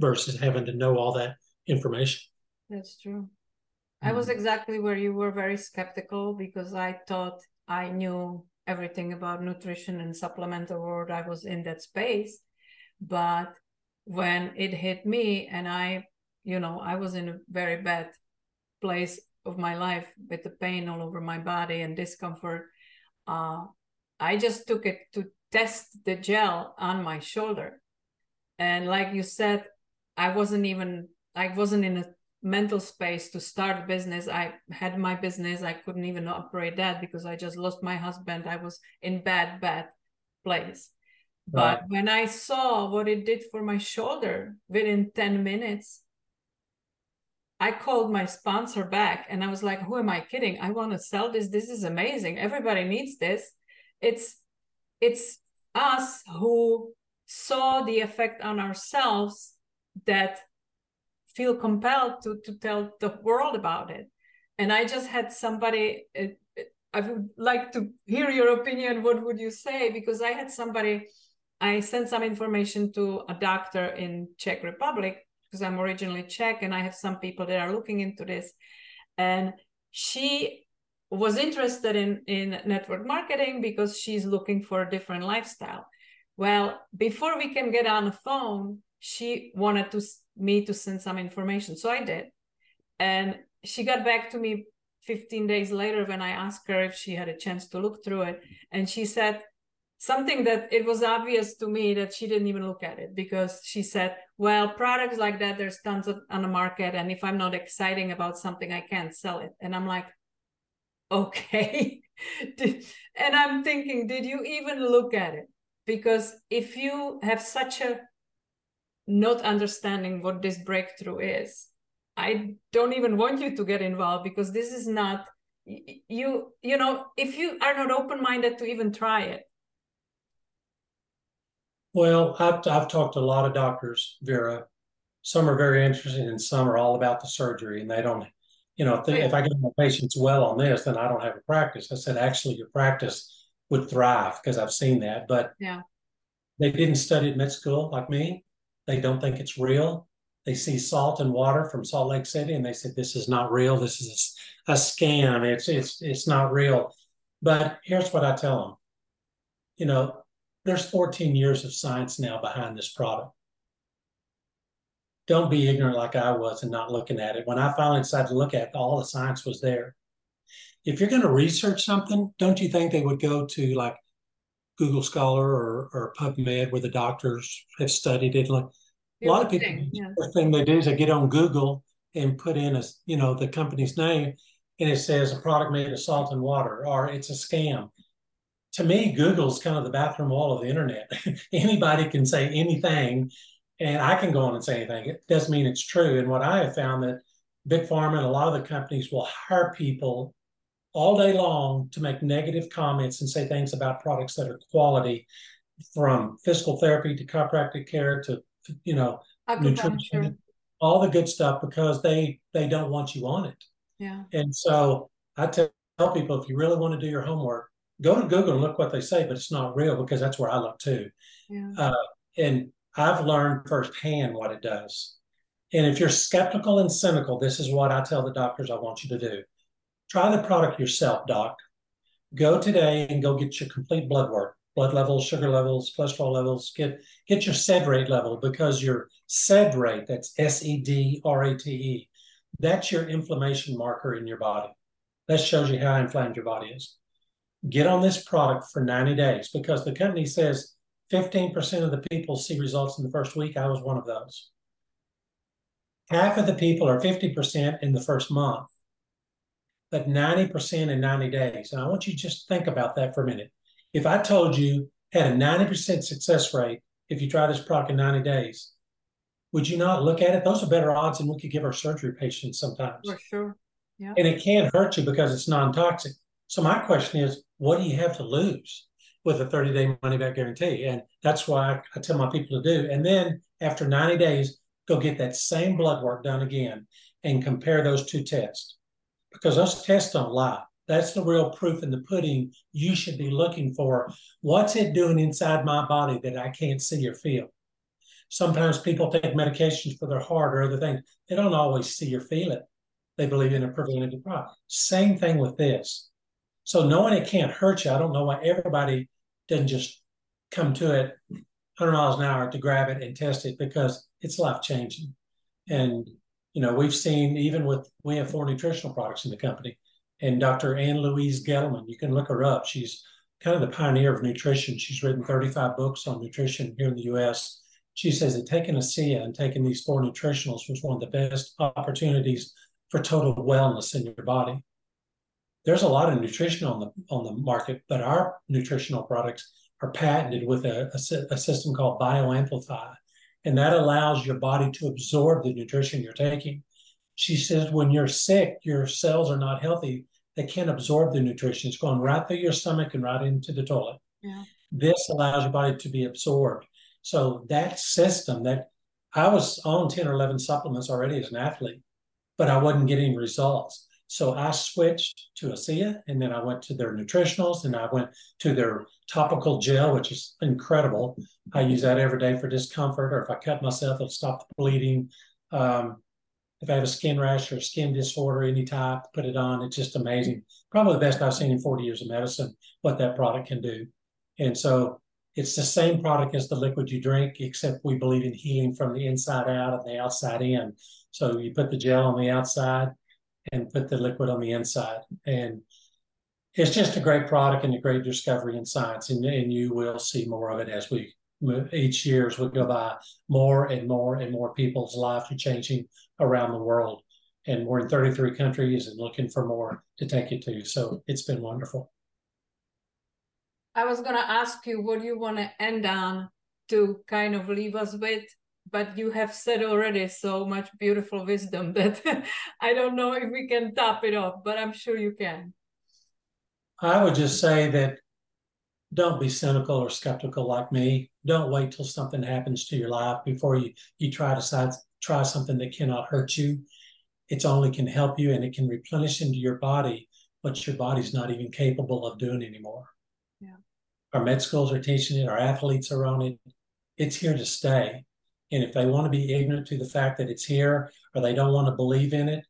versus having to know all that information. That's true. Mm-hmm. I was mm-hmm. exactly where you were very skeptical because I thought I knew everything about nutrition and supplemental world. I was in that space. But when it hit me and i you know i was in a very bad place of my life with the pain all over my body and discomfort uh, i just took it to test the gel on my shoulder. And like you said i wasn't even i wasn't in a mental space to start a business. I had my business. I couldn't even operate that because i just lost my husband. I was in bad bad place. But when I saw what it did for my shoulder within 10 minutes, I called my sponsor back and I was like, who am I kidding? I want to sell this. This is amazing. Everybody needs this. It's it's us who saw the effect on ourselves that feel compelled to to tell the world about it. And I just had somebody I would like to hear your opinion. What would you say? Because I had somebody I sent some information to a doctor in Czech Republic because I'm originally Czech and I have some people that are looking into this. And she was interested in, in network marketing because she's looking for a different lifestyle. Well, before we can get on the phone, she wanted to me to send some information. So I did. And she got back to me 15 days later when I asked her if she had a chance to look through it. And she said, something that it was obvious to me that she didn't even look at it because she said well products like that there's tons of on the market and if i'm not exciting about something i can't sell it and i'm like okay. and I'm thinking, did you even look at it? Because if you have such a not understanding what this breakthrough is, I don't even want you to get involved because this is not you you know if you are not open minded to even try it well I've, I've talked to a lot of doctors vera some are very interested and some are all about the surgery and they don't you know if, they, if i get my patients well on this then i don't have a practice i said actually your practice would thrive because i've seen that but yeah they didn't study at med school like me they don't think it's real they see salt and water from Salt Lake City and they said this is not real. This is a, a scam. It's it's it's not real. But here's what I tell them. You know, there's 14 years of science now behind this product. Don't be ignorant like I was and not looking at it. When I finally decided to look at it, all the science was there. If you're going to research something, don't you think they would go to like Google Scholar or, or PubMed where the doctors have studied it? Like, a lot of people, yeah. the thing they do is they get on Google and put in a, you know, the company's name, and it says a product made of salt and water, or it's a scam. To me, Google's kind of the bathroom wall of the internet. Anybody can say anything, and I can go on and say anything. It doesn't mean it's true. And what I have found that big pharma and a lot of the companies will hire people all day long to make negative comments and say things about products that are quality, from physical therapy to chiropractic care to you know, nutrition, all the good stuff because they they don't want you on it. Yeah. And so I tell people if you really want to do your homework, go to Google and look what they say, but it's not real because that's where I look too. Yeah. Uh, and I've learned firsthand what it does. And if you're skeptical and cynical, this is what I tell the doctors I want you to do. Try the product yourself, doc. Go today and go get your complete blood work blood levels, sugar levels, cholesterol levels, get get your SED rate level because your SED rate, that's S-E-D-R-A-T-E, that's your inflammation marker in your body. That shows you how inflamed your body is. Get on this product for 90 days because the company says 15% of the people see results in the first week. I was one of those. Half of the people are 50% in the first month, but 90% in 90 days. And I want you to just think about that for a minute if I told you had a 90% success rate if you try this product in 90 days, would you not look at it? Those are better odds than we could give our surgery patients sometimes. For sure. Yeah. And it can't hurt you because it's non toxic. So, my question is, what do you have to lose with a 30 day money back guarantee? And that's why I tell my people to do. And then after 90 days, go get that same blood work done again and compare those two tests because those tests don't lie. That's the real proof in the pudding you should be looking for. What's it doing inside my body that I can't see or feel? Sometimes people take medications for their heart or other things. They don't always see or feel it. They believe in a preventative product. Same thing with this. So knowing it can't hurt you, I don't know why everybody doesn't just come to it 100 miles an hour to grab it and test it because it's life changing. And you know, we've seen even with we have four nutritional products in the company and Dr. Ann Louise Gittleman. You can look her up. She's kind of the pioneer of nutrition. She's written 35 books on nutrition here in the US. She says that taking ASEA and taking these four nutritionals was one of the best opportunities for total wellness in your body. There's a lot of nutrition on the on the market, but our nutritional products are patented with a, a, a system called BioAmplify, and that allows your body to absorb the nutrition you're taking. She says when you're sick, your cells are not healthy they can't absorb the nutrition. It's going right through your stomach and right into the toilet. Yeah. This allows your body to be absorbed. So that system that I was on 10 or 11 supplements already as an athlete, but I wasn't getting results. So I switched to ASEA and then I went to their nutritionals and I went to their topical gel, which is incredible. I use that every day for discomfort, or if I cut myself, it'll stop the bleeding. Um, if I have a skin rash or skin disorder, any type, put it on. It's just amazing. Probably the best I've seen in 40 years of medicine, what that product can do. And so it's the same product as the liquid you drink, except we believe in healing from the inside out and the outside in. So you put the gel on the outside and put the liquid on the inside. And it's just a great product and a great discovery in science. And, and you will see more of it as we each year as we go by, more and more and more people's lives are changing around the world. and we're in 33 countries and looking for more to take you to. So it's been wonderful. I was going to ask you what you want to end on to kind of leave us with, but you have said already so much beautiful wisdom that I don't know if we can top it off, but I'm sure you can. I would just say that don't be cynical or skeptical like me. Don't wait till something happens to your life before you, you try to try something that cannot hurt you. It only can help you and it can replenish into your body what your body's not even capable of doing anymore. Yeah. Our med schools are teaching it, our athletes are on it. It's here to stay. And if they want to be ignorant to the fact that it's here or they don't want to believe in it,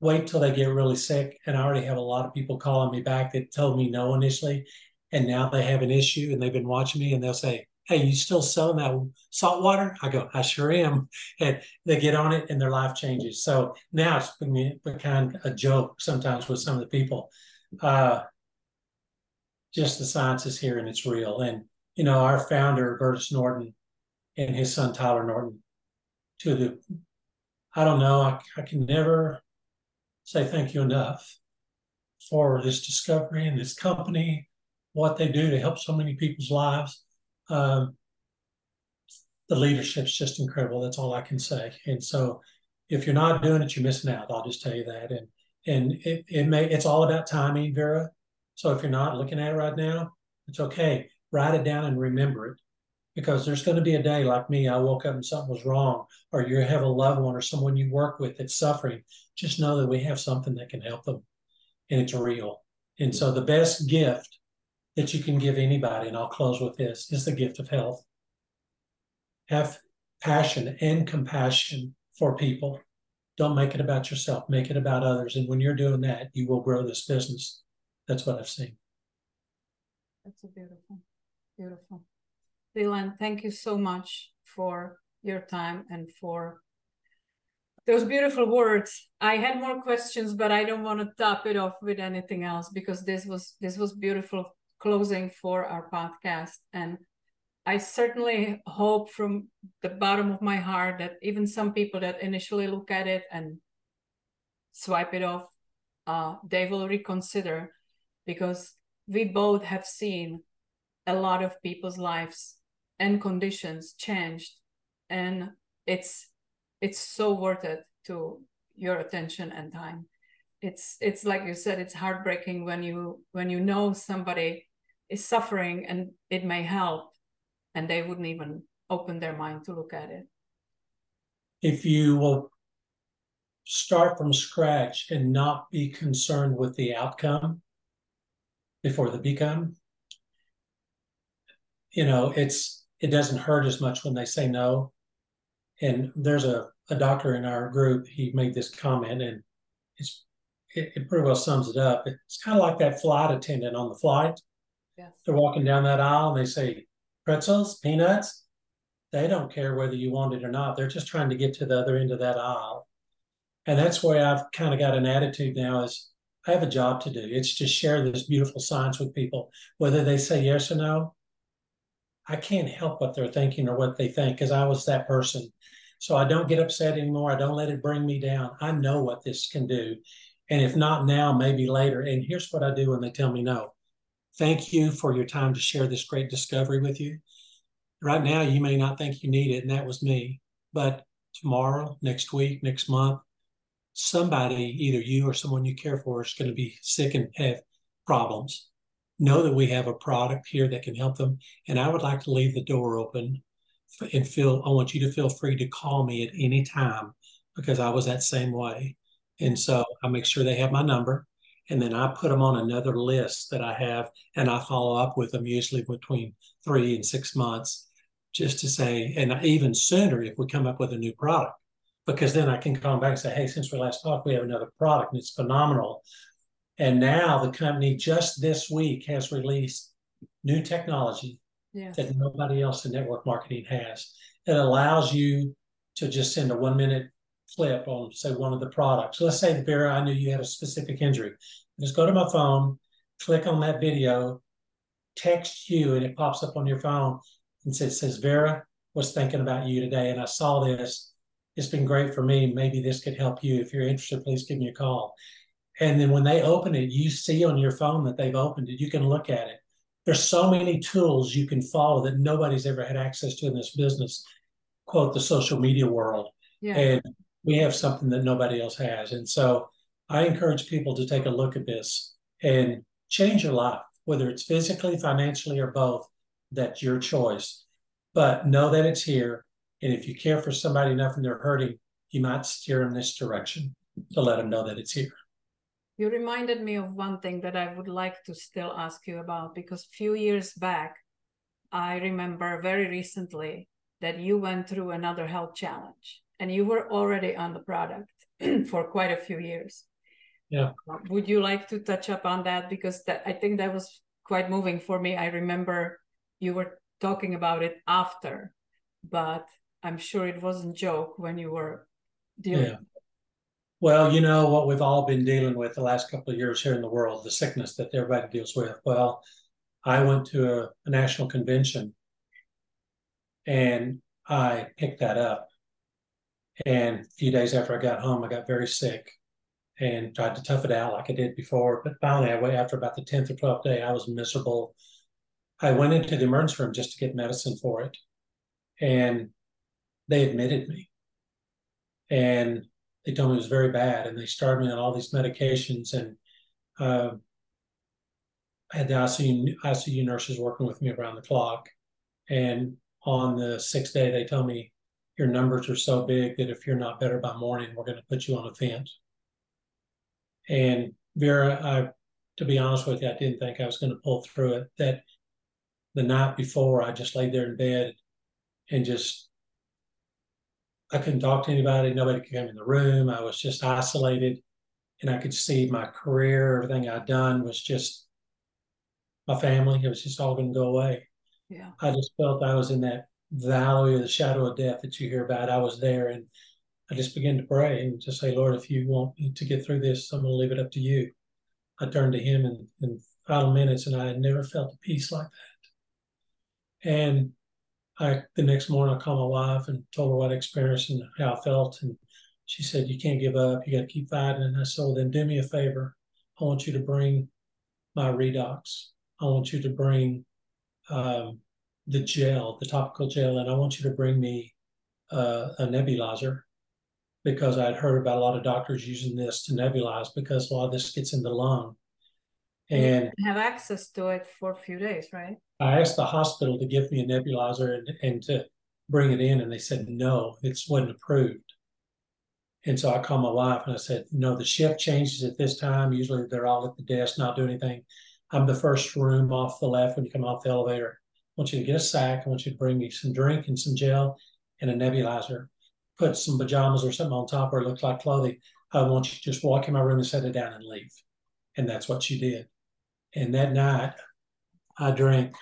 wait till they get really sick. And I already have a lot of people calling me back that told me no initially and now they have an issue and they've been watching me and they'll say, Hey, you still selling that salt water? I go, I sure am. And they get on it and their life changes. So now it's become a joke sometimes with some of the people. Uh, just the science is here and it's real. And, you know, our founder, Verdis Norton, and his son, Tyler Norton, to the, I don't know, I, I can never say thank you enough for this discovery and this company what they do to help so many people's lives. Um, the leadership's just incredible. That's all I can say. And so, if you're not doing it, you're missing out. I'll just tell you that. And and it, it may it's all about timing, Vera. So if you're not looking at it right now, it's okay. Write it down and remember it, because there's going to be a day like me. I woke up and something was wrong, or you have a loved one or someone you work with that's suffering. Just know that we have something that can help them, and it's real. And so the best gift that you can give anybody, and I'll close with this, is the gift of health. Have passion and compassion for people. Don't make it about yourself, make it about others. And when you're doing that, you will grow this business. That's what I've seen. That's a beautiful, beautiful. Leland, thank you so much for your time and for those beautiful words. I had more questions, but I don't want to top it off with anything else because this was this was beautiful closing for our podcast. And I certainly hope from the bottom of my heart that even some people that initially look at it and swipe it off, uh, they will reconsider because we both have seen a lot of people's lives and conditions changed and it's it's so worth it to your attention and time. It's it's like you said it's heartbreaking when you when you know somebody is suffering and it may help and they wouldn't even open their mind to look at it. If you will start from scratch and not be concerned with the outcome before the become you know it's it doesn't hurt as much when they say no and there's a, a doctor in our group he made this comment and it's it, it pretty well sums it up it's kind of like that flight attendant on the flight Yes. They're walking down that aisle and they say, pretzels, peanuts. They don't care whether you want it or not. They're just trying to get to the other end of that aisle. And that's where I've kind of got an attitude now is I have a job to do. It's to share this beautiful science with people, whether they say yes or no. I can't help what they're thinking or what they think because I was that person. So I don't get upset anymore. I don't let it bring me down. I know what this can do. And if not now, maybe later. And here's what I do when they tell me no Thank you for your time to share this great discovery with you. Right now, you may not think you need it, and that was me. But tomorrow, next week, next month, somebody, either you or someone you care for, is going to be sick and have problems. Know that we have a product here that can help them. And I would like to leave the door open and feel, I want you to feel free to call me at any time because I was that same way. And so I make sure they have my number and then I put them on another list that I have, and I follow up with them usually between three and six months, just to say, and even sooner if we come up with a new product, because then I can come back and say, hey, since we last talked, we have another product, and it's phenomenal. And now the company just this week has released new technology yes. that nobody else in network marketing has. It allows you to just send a one minute clip on, say, one of the products. Let's say, Vera, I knew you had a specific injury. Just go to my phone, click on that video, text you, and it pops up on your phone and says, says Vera was thinking about you today, and I saw this. It's been great for me. Maybe this could help you. If you're interested, please give me a call. And then when they open it, you see on your phone that they've opened it. You can look at it. There's so many tools you can follow that nobody's ever had access to in this business, quote, the social media world. Yeah. And we have something that nobody else has. And so I encourage people to take a look at this and change your life, whether it's physically, financially, or both. That's your choice. But know that it's here. And if you care for somebody enough and they're hurting, you might steer them this direction to let them know that it's here. You reminded me of one thing that I would like to still ask you about because a few years back, I remember very recently that you went through another health challenge and you were already on the product for quite a few years. Yeah. Uh, would you like to touch up on that? Because that I think that was quite moving for me. I remember you were talking about it after, but I'm sure it wasn't joke when you were dealing. Yeah. Well, you know what we've all been dealing with the last couple of years here in the world, the sickness that everybody deals with. Well, I went to a, a national convention and I picked that up. And a few days after I got home, I got very sick and tried to tough it out like I did before. But finally, I went after about the 10th or 12th day, I was miserable. I went into the emergency room just to get medicine for it. And they admitted me. And they told me it was very bad. And they started me on all these medications. And uh, I had the ICU, ICU nurses working with me around the clock. And on the sixth day, they told me, Your numbers are so big that if you're not better by morning, we're going to put you on a vent. And Vera, I, to be honest with you, I didn't think I was going to pull through it. That the night before, I just laid there in bed and just, I couldn't talk to anybody. Nobody could come in the room. I was just isolated. And I could see my career, everything I'd done was just my family. It was just all going to go away. Yeah. I just felt I was in that valley of the shadow of death that you hear about. I was there and I just began to pray and just say, Lord, if you want me to get through this, I'm going to leave it up to you. I turned to him in, in final minutes and I had never felt a peace like that. And I, the next morning, I called my wife and told her what I experienced and how I felt. And she said, You can't give up. You got to keep fighting. And I said, well, Then do me a favor. I want you to bring my redox. I want you to bring um, the gel, the topical gel, and I want you to bring me uh, a nebulizer because I'd heard about a lot of doctors using this to nebulize because a lot of this gets in the lung. And have access to it for a few days, right? I asked the hospital to give me a nebulizer and, and to bring it in, and they said no, it wasn't approved. And so I called my wife and I said, no, the shift changes at this time. Usually they're all at the desk, not doing anything. I'm the first room off the left when you come off the elevator. I want you to get a sack. I want you to bring me some drink and some gel and a nebulizer put some pajamas or something on top where it looks like clothing. I want you to just walk in my room and set it down and leave. And that's what she did. And that night, I drank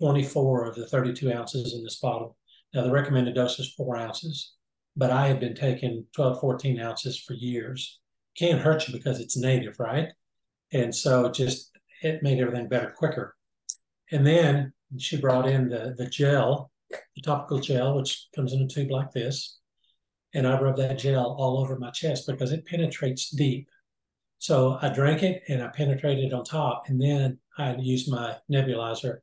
24 of the 32 ounces in this bottle. Now, the recommended dose is four ounces, but I had been taking 12, 14 ounces for years. Can't hurt you because it's native, right? And so just it made everything better quicker. And then she brought in the, the gel the topical gel, which comes in a tube like this, and I rub that gel all over my chest because it penetrates deep. So I drank it and I penetrated on top, and then I used my nebulizer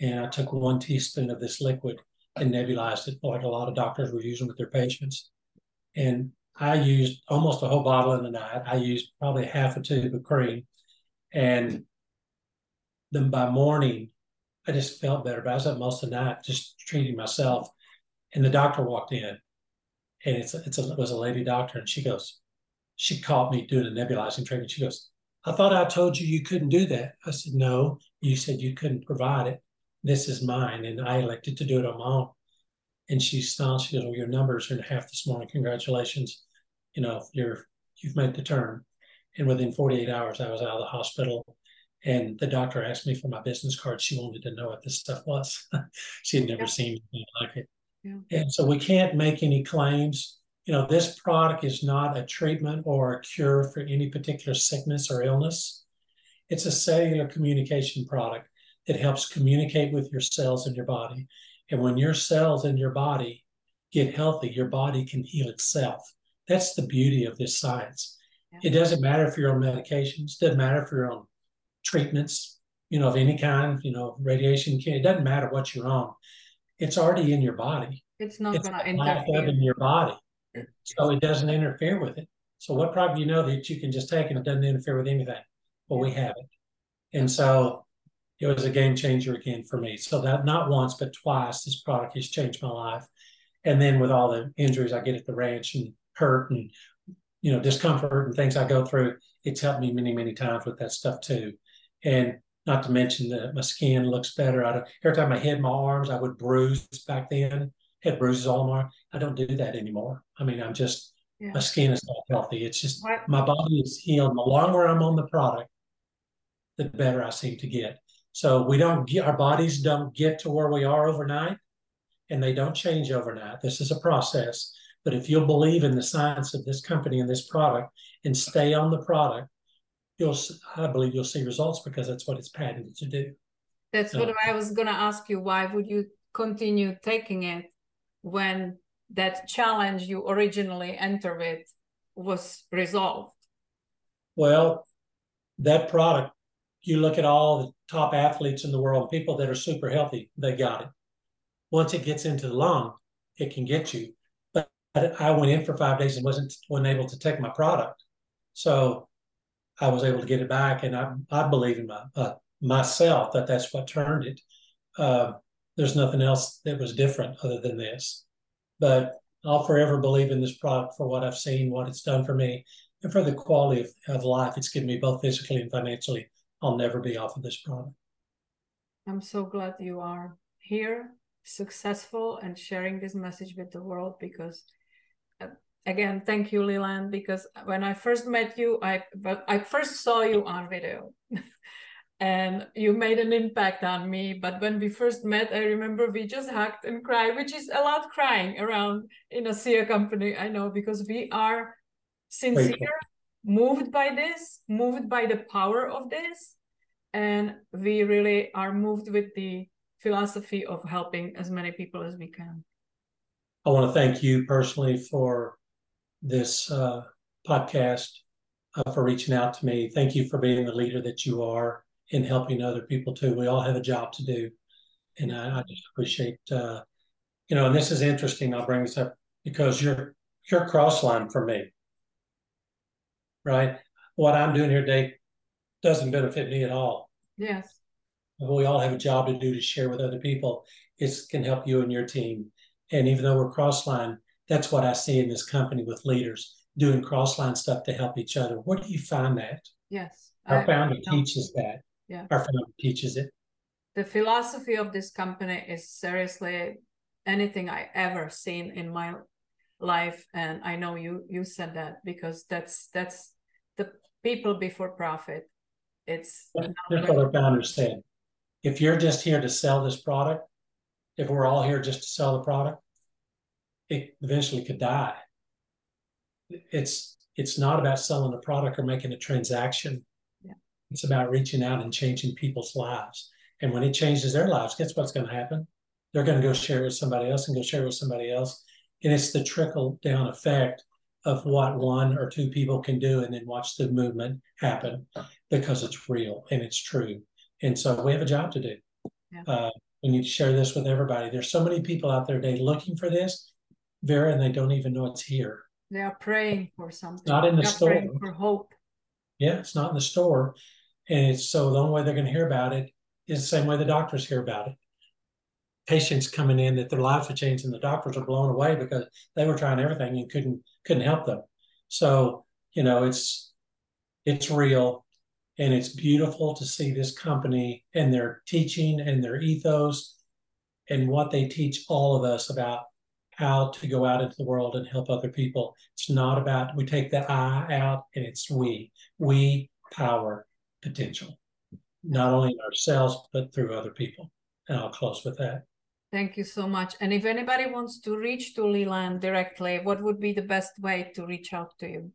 and I took one teaspoon of this liquid and nebulized it like a lot of doctors were using with their patients. And I used almost a whole bottle in the night. I used probably half a tube of cream. And then by morning, I just felt better. But I was up most of the night just treating myself. And the doctor walked in, and it's it's a, it was a lady doctor, and she goes, she caught me doing a nebulizing treatment. She goes, I thought I told you you couldn't do that. I said, No, you said you couldn't provide it. This is mine, and I elected to do it on my own. And she smiled. She goes, Well, your numbers are in half this morning. Congratulations. You know, you're you've made the turn. And within 48 hours, I was out of the hospital and the doctor asked me for my business card. She wanted to know what this stuff was. she had never yeah. seen anything like it. Yeah. And so we can't make any claims. You know, this product is not a treatment or a cure for any particular sickness or illness. It's a cellular communication product that helps communicate with your cells in your body. And when your cells in your body get healthy, your body can heal itself. That's the beauty of this science. Yeah. It doesn't matter if you're on medications, doesn't matter if you're on treatments, you know, of any kind, you know, radiation, it doesn't matter what you're on. It's already in your body. It's not going to interfere. in your body. So it doesn't interfere with it. So what product do you know that you can just take and it doesn't interfere with anything? Well, we have it. And so it was a game changer again for me. So that not once, but twice, this product has changed my life. And then with all the injuries I get at the ranch and hurt and you know discomfort and things I go through, it's helped me many many times with that stuff too. And not to mention that my skin looks better. I don't, every time I hit my arms, I would bruise back then. Had bruises all my. I don't do that anymore. I mean, I'm just Yeah. my skin is not healthy. It's just my body is healed. The longer I'm on the product, the better I seem to get. So we don't get our bodies don't get to where we are overnight, and they don't change overnight. This is a process. But if you'll believe in the science of this company and this product and stay on the product, you'll I believe you'll see results because that's what it's patented to do. That's So- what I was going to ask you. Why would you continue taking it when that challenge you originally entered with was resolved? Well, that product, you look at all the top athletes in the world, people that are super healthy, they got it. Once it gets into the lung, it can get you. But I went in for five days and wasn't wasn't able to take my product, so I was able to get it back, and I I believe in my uh, myself that that's what turned it. Uh, there's nothing else that was different other than this, but I'll forever believe in this product for what I've seen, what it's done for me, and for the quality of, of life it's given me both physically and financially. I'll never be off of this product. I'm so glad you are here, successful, and sharing this message with the world because. uh, Again, thank you, Leland. Because when I first met you, I but I first saw you on video, and you made an impact on me. But when we first met, I remember we just hugged and cried, which is a lot crying around in a SEA company. I know because we are sincere, moved by this, moved by the power of this, and we really are moved with the philosophy of helping as many people as we can. I want to thank you personally for this uh, podcast, uh, for reaching out to me. Thank you for being the leader that you are and helping other people too. We all have a job to do, and I, I just appreciate, uh, you know. And this is interesting. I'll bring this up because you're you're cross line for me, right? What I'm doing here today doesn't benefit me at all. Yes. But we all have a job to do to share with other people. It can help you and your team. And even though we're cross line, that's what I see in this company with leaders doing cross line stuff to help each other. Where do you find that? Yes. Our I- founder teaches that. Yeah. Our founder teaches it. the philosophy of this company is seriously anything I ever seen in my life, and I know you you said that because that's that's the people before profit. It's That's what our founder said. If you're just here to sell this product, if we're all here just to sell the product, it eventually could die. It's it's not about selling a product or making a transaction. It's about reaching out and changing people's lives. And when it changes their lives, guess what's going to happen? They're going to go share it with somebody else and go share it with somebody else. And it's the trickle down effect of what one or two people can do and then watch the movement happen because it's real and it's true. And so we have a job to do. Yeah. Uh, we need to share this with everybody. There's so many people out there today looking for this, Vera, and they don't even know it's here. they are praying for something. Not in the They are praying store. for hope. Yeah, it's not in the store. And it's so the only way they're going to hear about it is the same way the doctors hear about it. Patients coming in that their lives are changed and the doctors are blown away because they were trying everything and couldn't couldn't help them. So, you know, it's it's real and it's beautiful to see this company and their teaching and their ethos and what they teach all of us about how to go out into the world and help other people. It's not about we take the I out and it's we. We power potential, not only in ourselves, but through other people. And I'll close with that. Thank you so much. And if anybody wants to reach to Leland directly, what would be the best way to reach out to you?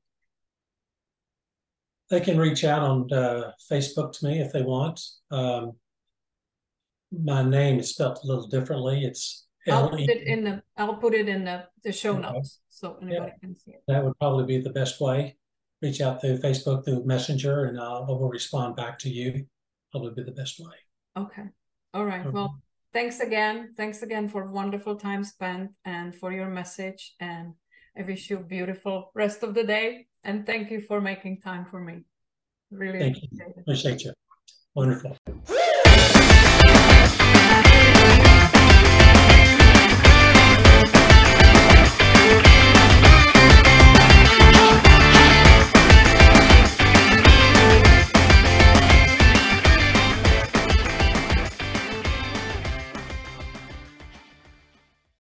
They can reach out on uh, Facebook to me if they want. Um, my name is spelled a little differently. It's I'll put it in the I'll put it in the, the show notes so anybody can see it. That would probably be the best way. Reach out through Facebook, through Messenger, and uh, I will respond back to you. Probably be the best way. Okay. All right. Well, thanks again. Thanks again for wonderful time spent and for your message. And I wish you a beautiful rest of the day. And thank you for making time for me. Really Thank you. appreciate it. Appreciate you. Wonderful.